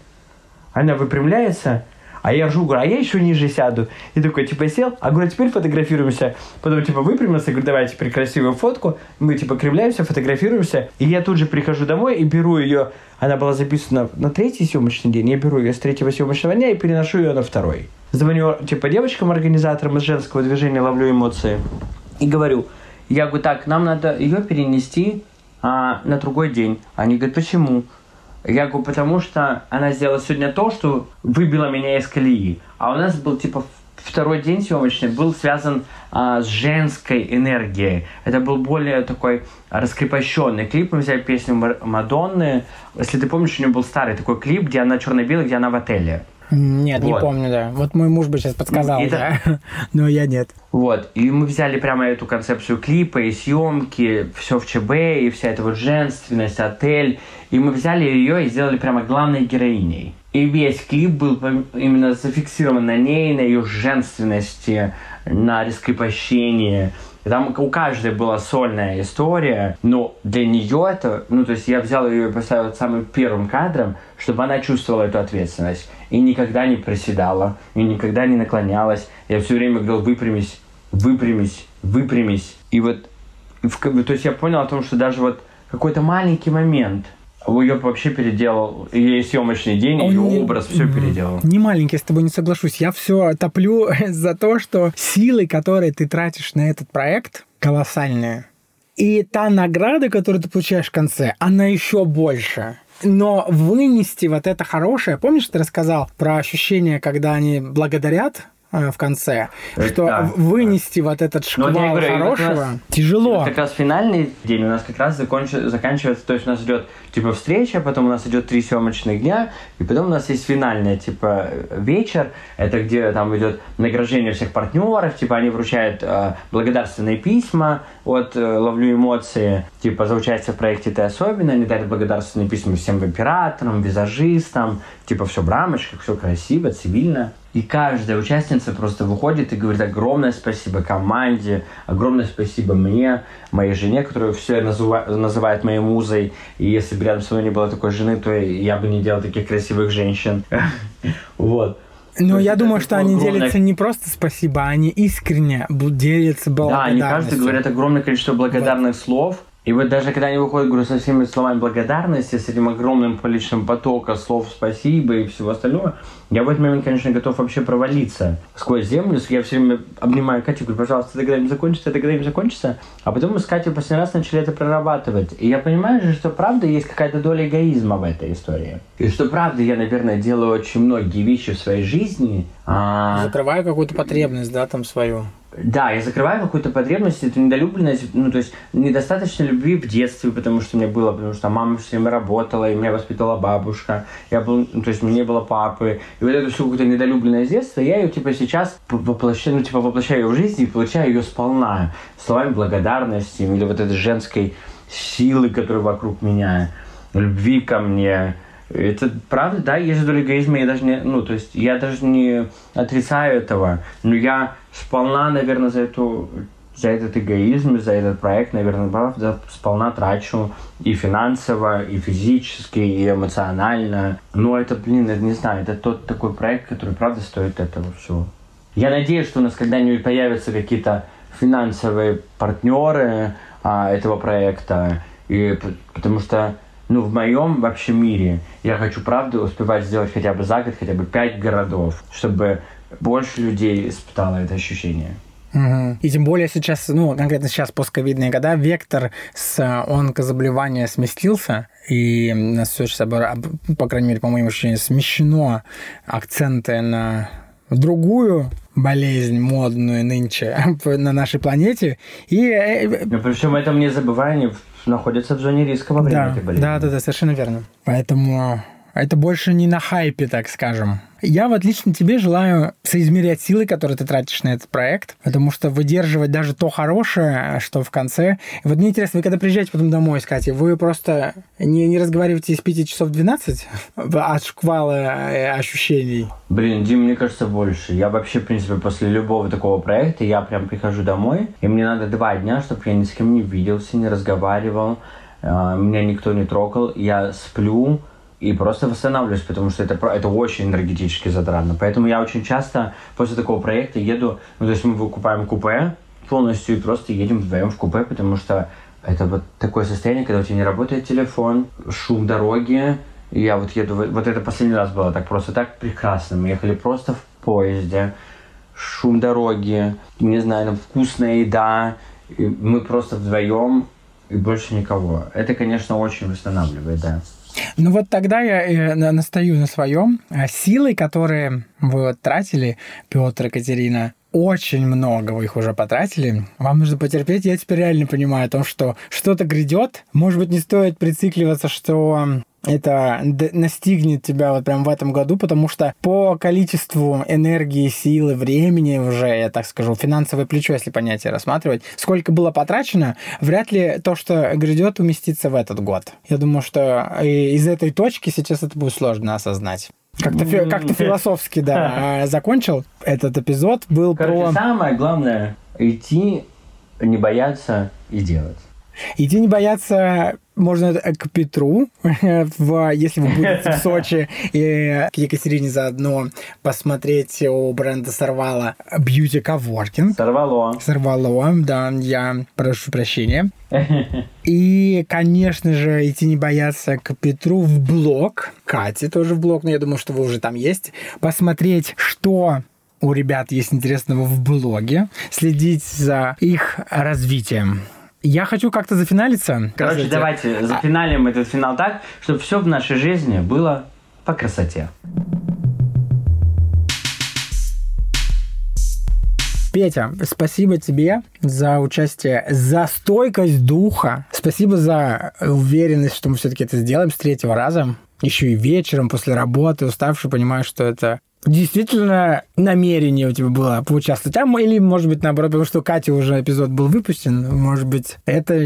Она выпрямляется, а я жу, говорю, а я еще ниже сяду. И такой, типа, сел, а говорю, теперь фотографируемся. Потом, типа, выпрямился, говорю, давай теперь красивую фотку. Мы, типа, кривляемся, фотографируемся. И я тут же прихожу домой и беру ее. Она была записана на третий съемочный день. Я беру ее с третьего съемочного дня и переношу ее на второй. Звоню, типа, девочкам-организаторам из женского движения, ловлю эмоции. И говорю, я говорю, так, нам надо ее перенести а, на другой день. Они говорят, почему? Я говорю, потому что она сделала сегодня то, что выбило меня из колеи. А у нас был типа второй день съемочный был связан а, с женской энергией. Это был более такой раскрепощенный клип. Мы взяли песню Мадонны. Если ты помнишь, у нее был старый такой клип, где она черно-белый, где она в отеле. Нет, вот. не помню, да. Вот мой муж бы сейчас подсказал, и да. но я нет. Вот, и мы взяли прямо эту концепцию клипа и съемки, все в ЧБ, и вся эта вот женственность, отель. И мы взяли ее и сделали прямо главной героиней. И весь клип был именно зафиксирован на ней, на ее женственности, на раскрепощении. Там у каждой была сольная история, но для нее это, ну, то есть я взял ее и поставил самым первым кадром, чтобы она чувствовала эту ответственность. И никогда не приседала, и никогда не наклонялась. Я все время говорил, выпрямись, выпрямись, выпрямись. И вот, то есть я понял о том, что даже вот какой-то маленький момент – ее вообще переделал, ее съемочный день, ее не, образ все переделал. Не маленький, я с тобой не соглашусь. Я все топлю за то, что силы, которые ты тратишь на этот проект, колоссальные. И та награда, которую ты получаешь в конце, она еще больше. Но вынести вот это хорошее, помнишь, ты рассказал про ощущение, когда они благодарят в конце, что да, вынести да. вот этот шквал ну, говорю, хорошего вот нас, тяжело. Как раз финальный день у нас как раз законч... заканчивается, то есть у нас идет типа встреча, потом у нас идет три съемочных дня, и потом у нас есть финальная типа вечер, это где там идет награждение всех партнеров, типа они вручают э, благодарственные письма от э, ловлю эмоции, типа за участие в проекте ты особенно, они дают благодарственные письма всем операторам, визажистам, типа все в рамочках, все красиво, цивильно. И каждая участница просто выходит и говорит огромное спасибо команде, огромное спасибо мне, моей жене, которую все называют, называют моей музой. И если бы рядом со мной не было такой жены, то я бы не делал таких красивых женщин. Вот. Но я думаю, что они огромное... делятся не просто спасибо, они искренне делятся благодарностью. Да, они каждый говорят огромное количество благодарных вот. слов, и вот даже когда они выходят, говорю, со всеми словами благодарности, с этим огромным количеством потока слов спасибо и всего остального, я в этот момент, конечно, готов вообще провалиться сквозь землю. Я все время обнимаю Катю, говорю, пожалуйста, это когда-нибудь закончится, это когда-нибудь закончится. А потом мы с Катей последний раз начали это прорабатывать. И я понимаю же, что правда есть какая-то доля эгоизма в этой истории. И что правда я, наверное, делаю очень многие вещи в своей жизни. А... Закрываю какую-то потребность, да, там свою. Да, я закрываю какую-то потребность, эту недолюбленность, ну, то есть недостаточно любви в детстве, потому что мне было, потому что мама все время работала, и меня воспитывала бабушка, я был, ну, то есть мне не было папы, и вот эту всю какую-то недолюбленность детства, я ее, типа, сейчас воплощаю, ну, типа, воплощаю ее в жизнь и получаю ее сполна, словами благодарности, или вот этой женской силы, которая вокруг меня, любви ко мне, это правда, да, есть доля эгоизма, я даже не, ну, то есть я даже не отрицаю этого, но я сполна, наверное, за эту за этот эгоизм, за этот проект, наверное, правда, сполна трачу и финансово, и физически, и эмоционально. Но это, блин, это не знаю, это тот такой проект, который, правда, стоит этого всего. Я надеюсь, что у нас когда-нибудь появятся какие-то финансовые партнеры а, этого проекта, и, потому что ну, в моем вообще мире я хочу, правда, успевать сделать хотя бы за год, хотя бы пять городов, чтобы больше людей испытало это ощущение. Угу. И тем более сейчас, ну, конкретно сейчас, постковидные года, вектор с онкозаболевания сместился, и у нас все сейчас, по крайней мере, по моему ощущениям, смещено акценты на другую болезнь модную нынче на нашей планете. И... Э, Но причем это не забывание находятся в зоне риска во время да, этой болезни. Да, да, да, совершенно верно. Поэтому это больше не на хайпе, так скажем. Я вот лично тебе желаю соизмерять силы, которые ты тратишь на этот проект, потому что выдерживать даже то хорошее, что в конце. Вот мне интересно, вы когда приезжаете потом домой, Катя, вы просто не, не разговариваете из 5 часов 12 от шквала э, ощущений? Блин, Дим, мне кажется, больше. Я вообще, в принципе, после любого такого проекта, я прям прихожу домой, и мне надо два дня, чтобы я ни с кем не виделся, не разговаривал, э, меня никто не трогал, я сплю, и просто восстанавливаюсь, потому что это, это очень энергетически затратно. Поэтому я очень часто после такого проекта еду, ну, то есть мы выкупаем купе полностью и просто едем вдвоем в купе, потому что это вот такое состояние, когда у тебя не работает телефон, шум дороги, и я вот еду, вот это последний раз было так просто так прекрасно. Мы ехали просто в поезде, шум дороги, не знаю, вкусная еда, и мы просто вдвоем и больше никого. Это, конечно, очень восстанавливает, да. Ну вот тогда я э, настаю на своем. А силы, которые вы тратили, Петр и Катерина, очень много вы их уже потратили. Вам нужно потерпеть. Я теперь реально понимаю о том, что что-то грядет. Может быть, не стоит прицикливаться, что это настигнет тебя вот прям в этом году, потому что по количеству энергии, силы, времени уже, я так скажу, финансовое плечо, если понятие рассматривать, сколько было потрачено, вряд ли то, что грядет, уместится в этот год. Я думаю, что из этой точки сейчас это будет сложно осознать. Как-то, фи- как-то философски, да, закончил этот эпизод. Был Короче, про... самое главное идти, не бояться и делать. Идти не бояться можно к Петру, в, если вы будете в Сочи, и к Екатерине заодно посмотреть у бренда Сорвала Beauty Coworking. Сорвало. Сорвало, да, я прошу прощения. И, конечно же, идти не бояться к Петру в блог, Кате тоже в блог, но я думаю, что вы уже там есть, посмотреть, что у ребят есть интересного в блоге, следить за их развитием. Я хочу как-то зафиналиться. Короче, Кстати. давайте зафиналим а... этот финал так, чтобы все в нашей жизни было по красоте. Петя, спасибо тебе за участие, за стойкость духа. Спасибо за уверенность, что мы все-таки это сделаем с третьего раза. Еще и вечером после работы, уставший, понимаю, что это действительно намерение у тебя было поучаствовать там, или, может быть, наоборот, потому что Катя уже эпизод был выпущен, может быть, это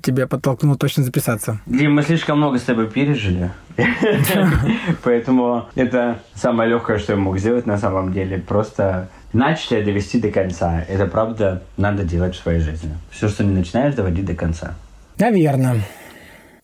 тебя подтолкнуло точно записаться? Дим, мы слишком много с тобой пережили, поэтому это самое легкое, что я мог сделать на самом деле, просто начать и довести до конца. Это правда надо делать в своей жизни. Все, что не начинаешь, доводить до конца. Наверное.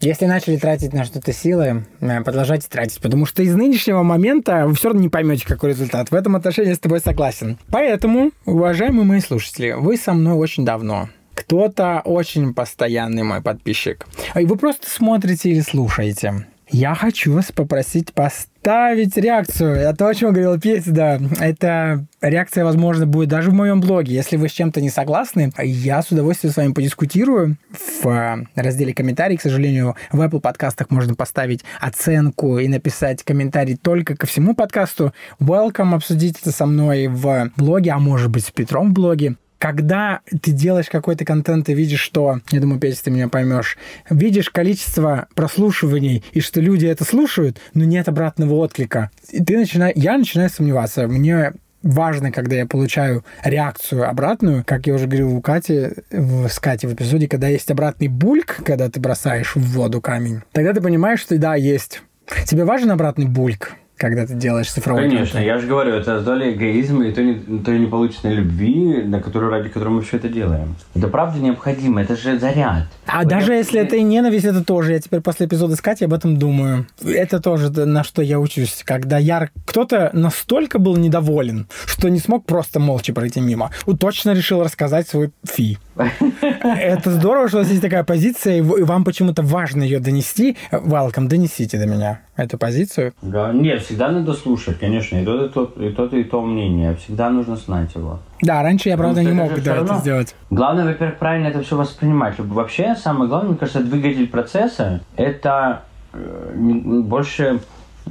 Если начали тратить на что-то силы, э, продолжайте тратить, потому что из нынешнего момента вы все равно не поймете, какой результат. В этом отношении я с тобой согласен. Поэтому, уважаемые мои слушатели, вы со мной очень давно. Кто-то очень постоянный мой подписчик. И вы просто смотрите или слушаете. Я хочу вас попросить поставить реакцию. Это то, о чем говорил Петя, да. Эта реакция, возможно, будет даже в моем блоге. Если вы с чем-то не согласны, я с удовольствием с вами подискутирую. В э, разделе комментарий, к сожалению, в Apple подкастах можно поставить оценку и написать комментарий только ко всему подкасту. Welcome обсудить это со мной в блоге, а может быть с Петром в блоге когда ты делаешь какой-то контент и видишь, что, я думаю, Петя, ты меня поймешь, видишь количество прослушиваний и что люди это слушают, но нет обратного отклика, и ты начинаешь, я начинаю сомневаться. Мне важно, когда я получаю реакцию обратную, как я уже говорил у Кати, в, с Катей в эпизоде, когда есть обратный бульк, когда ты бросаешь в воду камень, тогда ты понимаешь, что да, есть. Тебе важен обратный бульк? Когда ты делаешь цифровой Конечно, контент. я же говорю, это доля эгоизма и той, не, той неполученной любви, на которую, ради которой мы все это делаем. Это правда необходимо, это же заряд. А вот даже я... если это и ненависть, это тоже. Я теперь после эпизода с Катей об этом думаю. Это тоже на что я учусь. Когда я... Кто-то настолько был недоволен, что не смог просто молча пройти мимо. Он точно решил рассказать свой фи. Это здорово, что у вас есть такая позиция, и вам почему-то важно ее донести. Welcome, донесите до меня эту позицию. Да, нет, всегда надо слушать, конечно, и то, и то, и то, и то мнение. Всегда нужно знать его. Да, раньше я, правда, не мог да, это сделать. Главное, во-первых, правильно это все воспринимать. Вообще, самое главное, мне кажется, двигатель процесса – это э, больше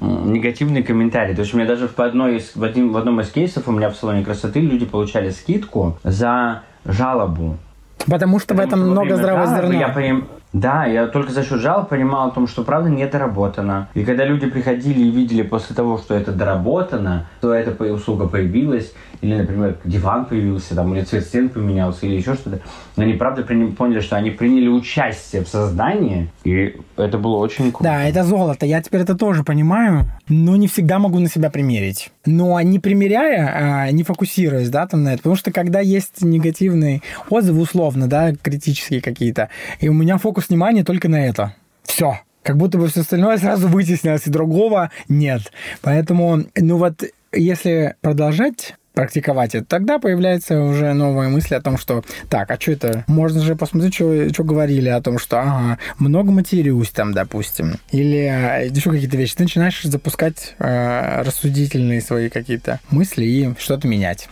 негативные комментарии. То есть у меня даже в, одной из, в, один, в одном из кейсов у меня в салоне красоты люди получали скидку за жалобу. Потому что Потому в этом что много здравого зерна. Я поним... Да, я только за счет жалоб понимал о том, что правда не доработано. И когда люди приходили и видели после того, что это доработано, то эта услуга появилась, или, например, диван появился, там, или цвет стен поменялся, или еще что-то, они правда поняли, что они приняли участие в создании, и это было очень круто. Да, это золото, я теперь это тоже понимаю, но не всегда могу на себя примерить. Но не примеряя, а не фокусируясь, да, там на это, потому что когда есть негативные отзывы, условно, да, критические какие-то, и у меня фокус внимания только на это. Все. Как будто бы все остальное сразу вытеснилось, и другого нет. Поэтому, ну вот, если продолжать практиковать это, тогда появляется уже новая мысль о том, что так, а что это? Можно же посмотреть, что, что говорили о том, что ага, много матерюсь там, допустим, или а, еще какие-то вещи. Ты начинаешь запускать э, рассудительные свои какие-то мысли и что-то менять.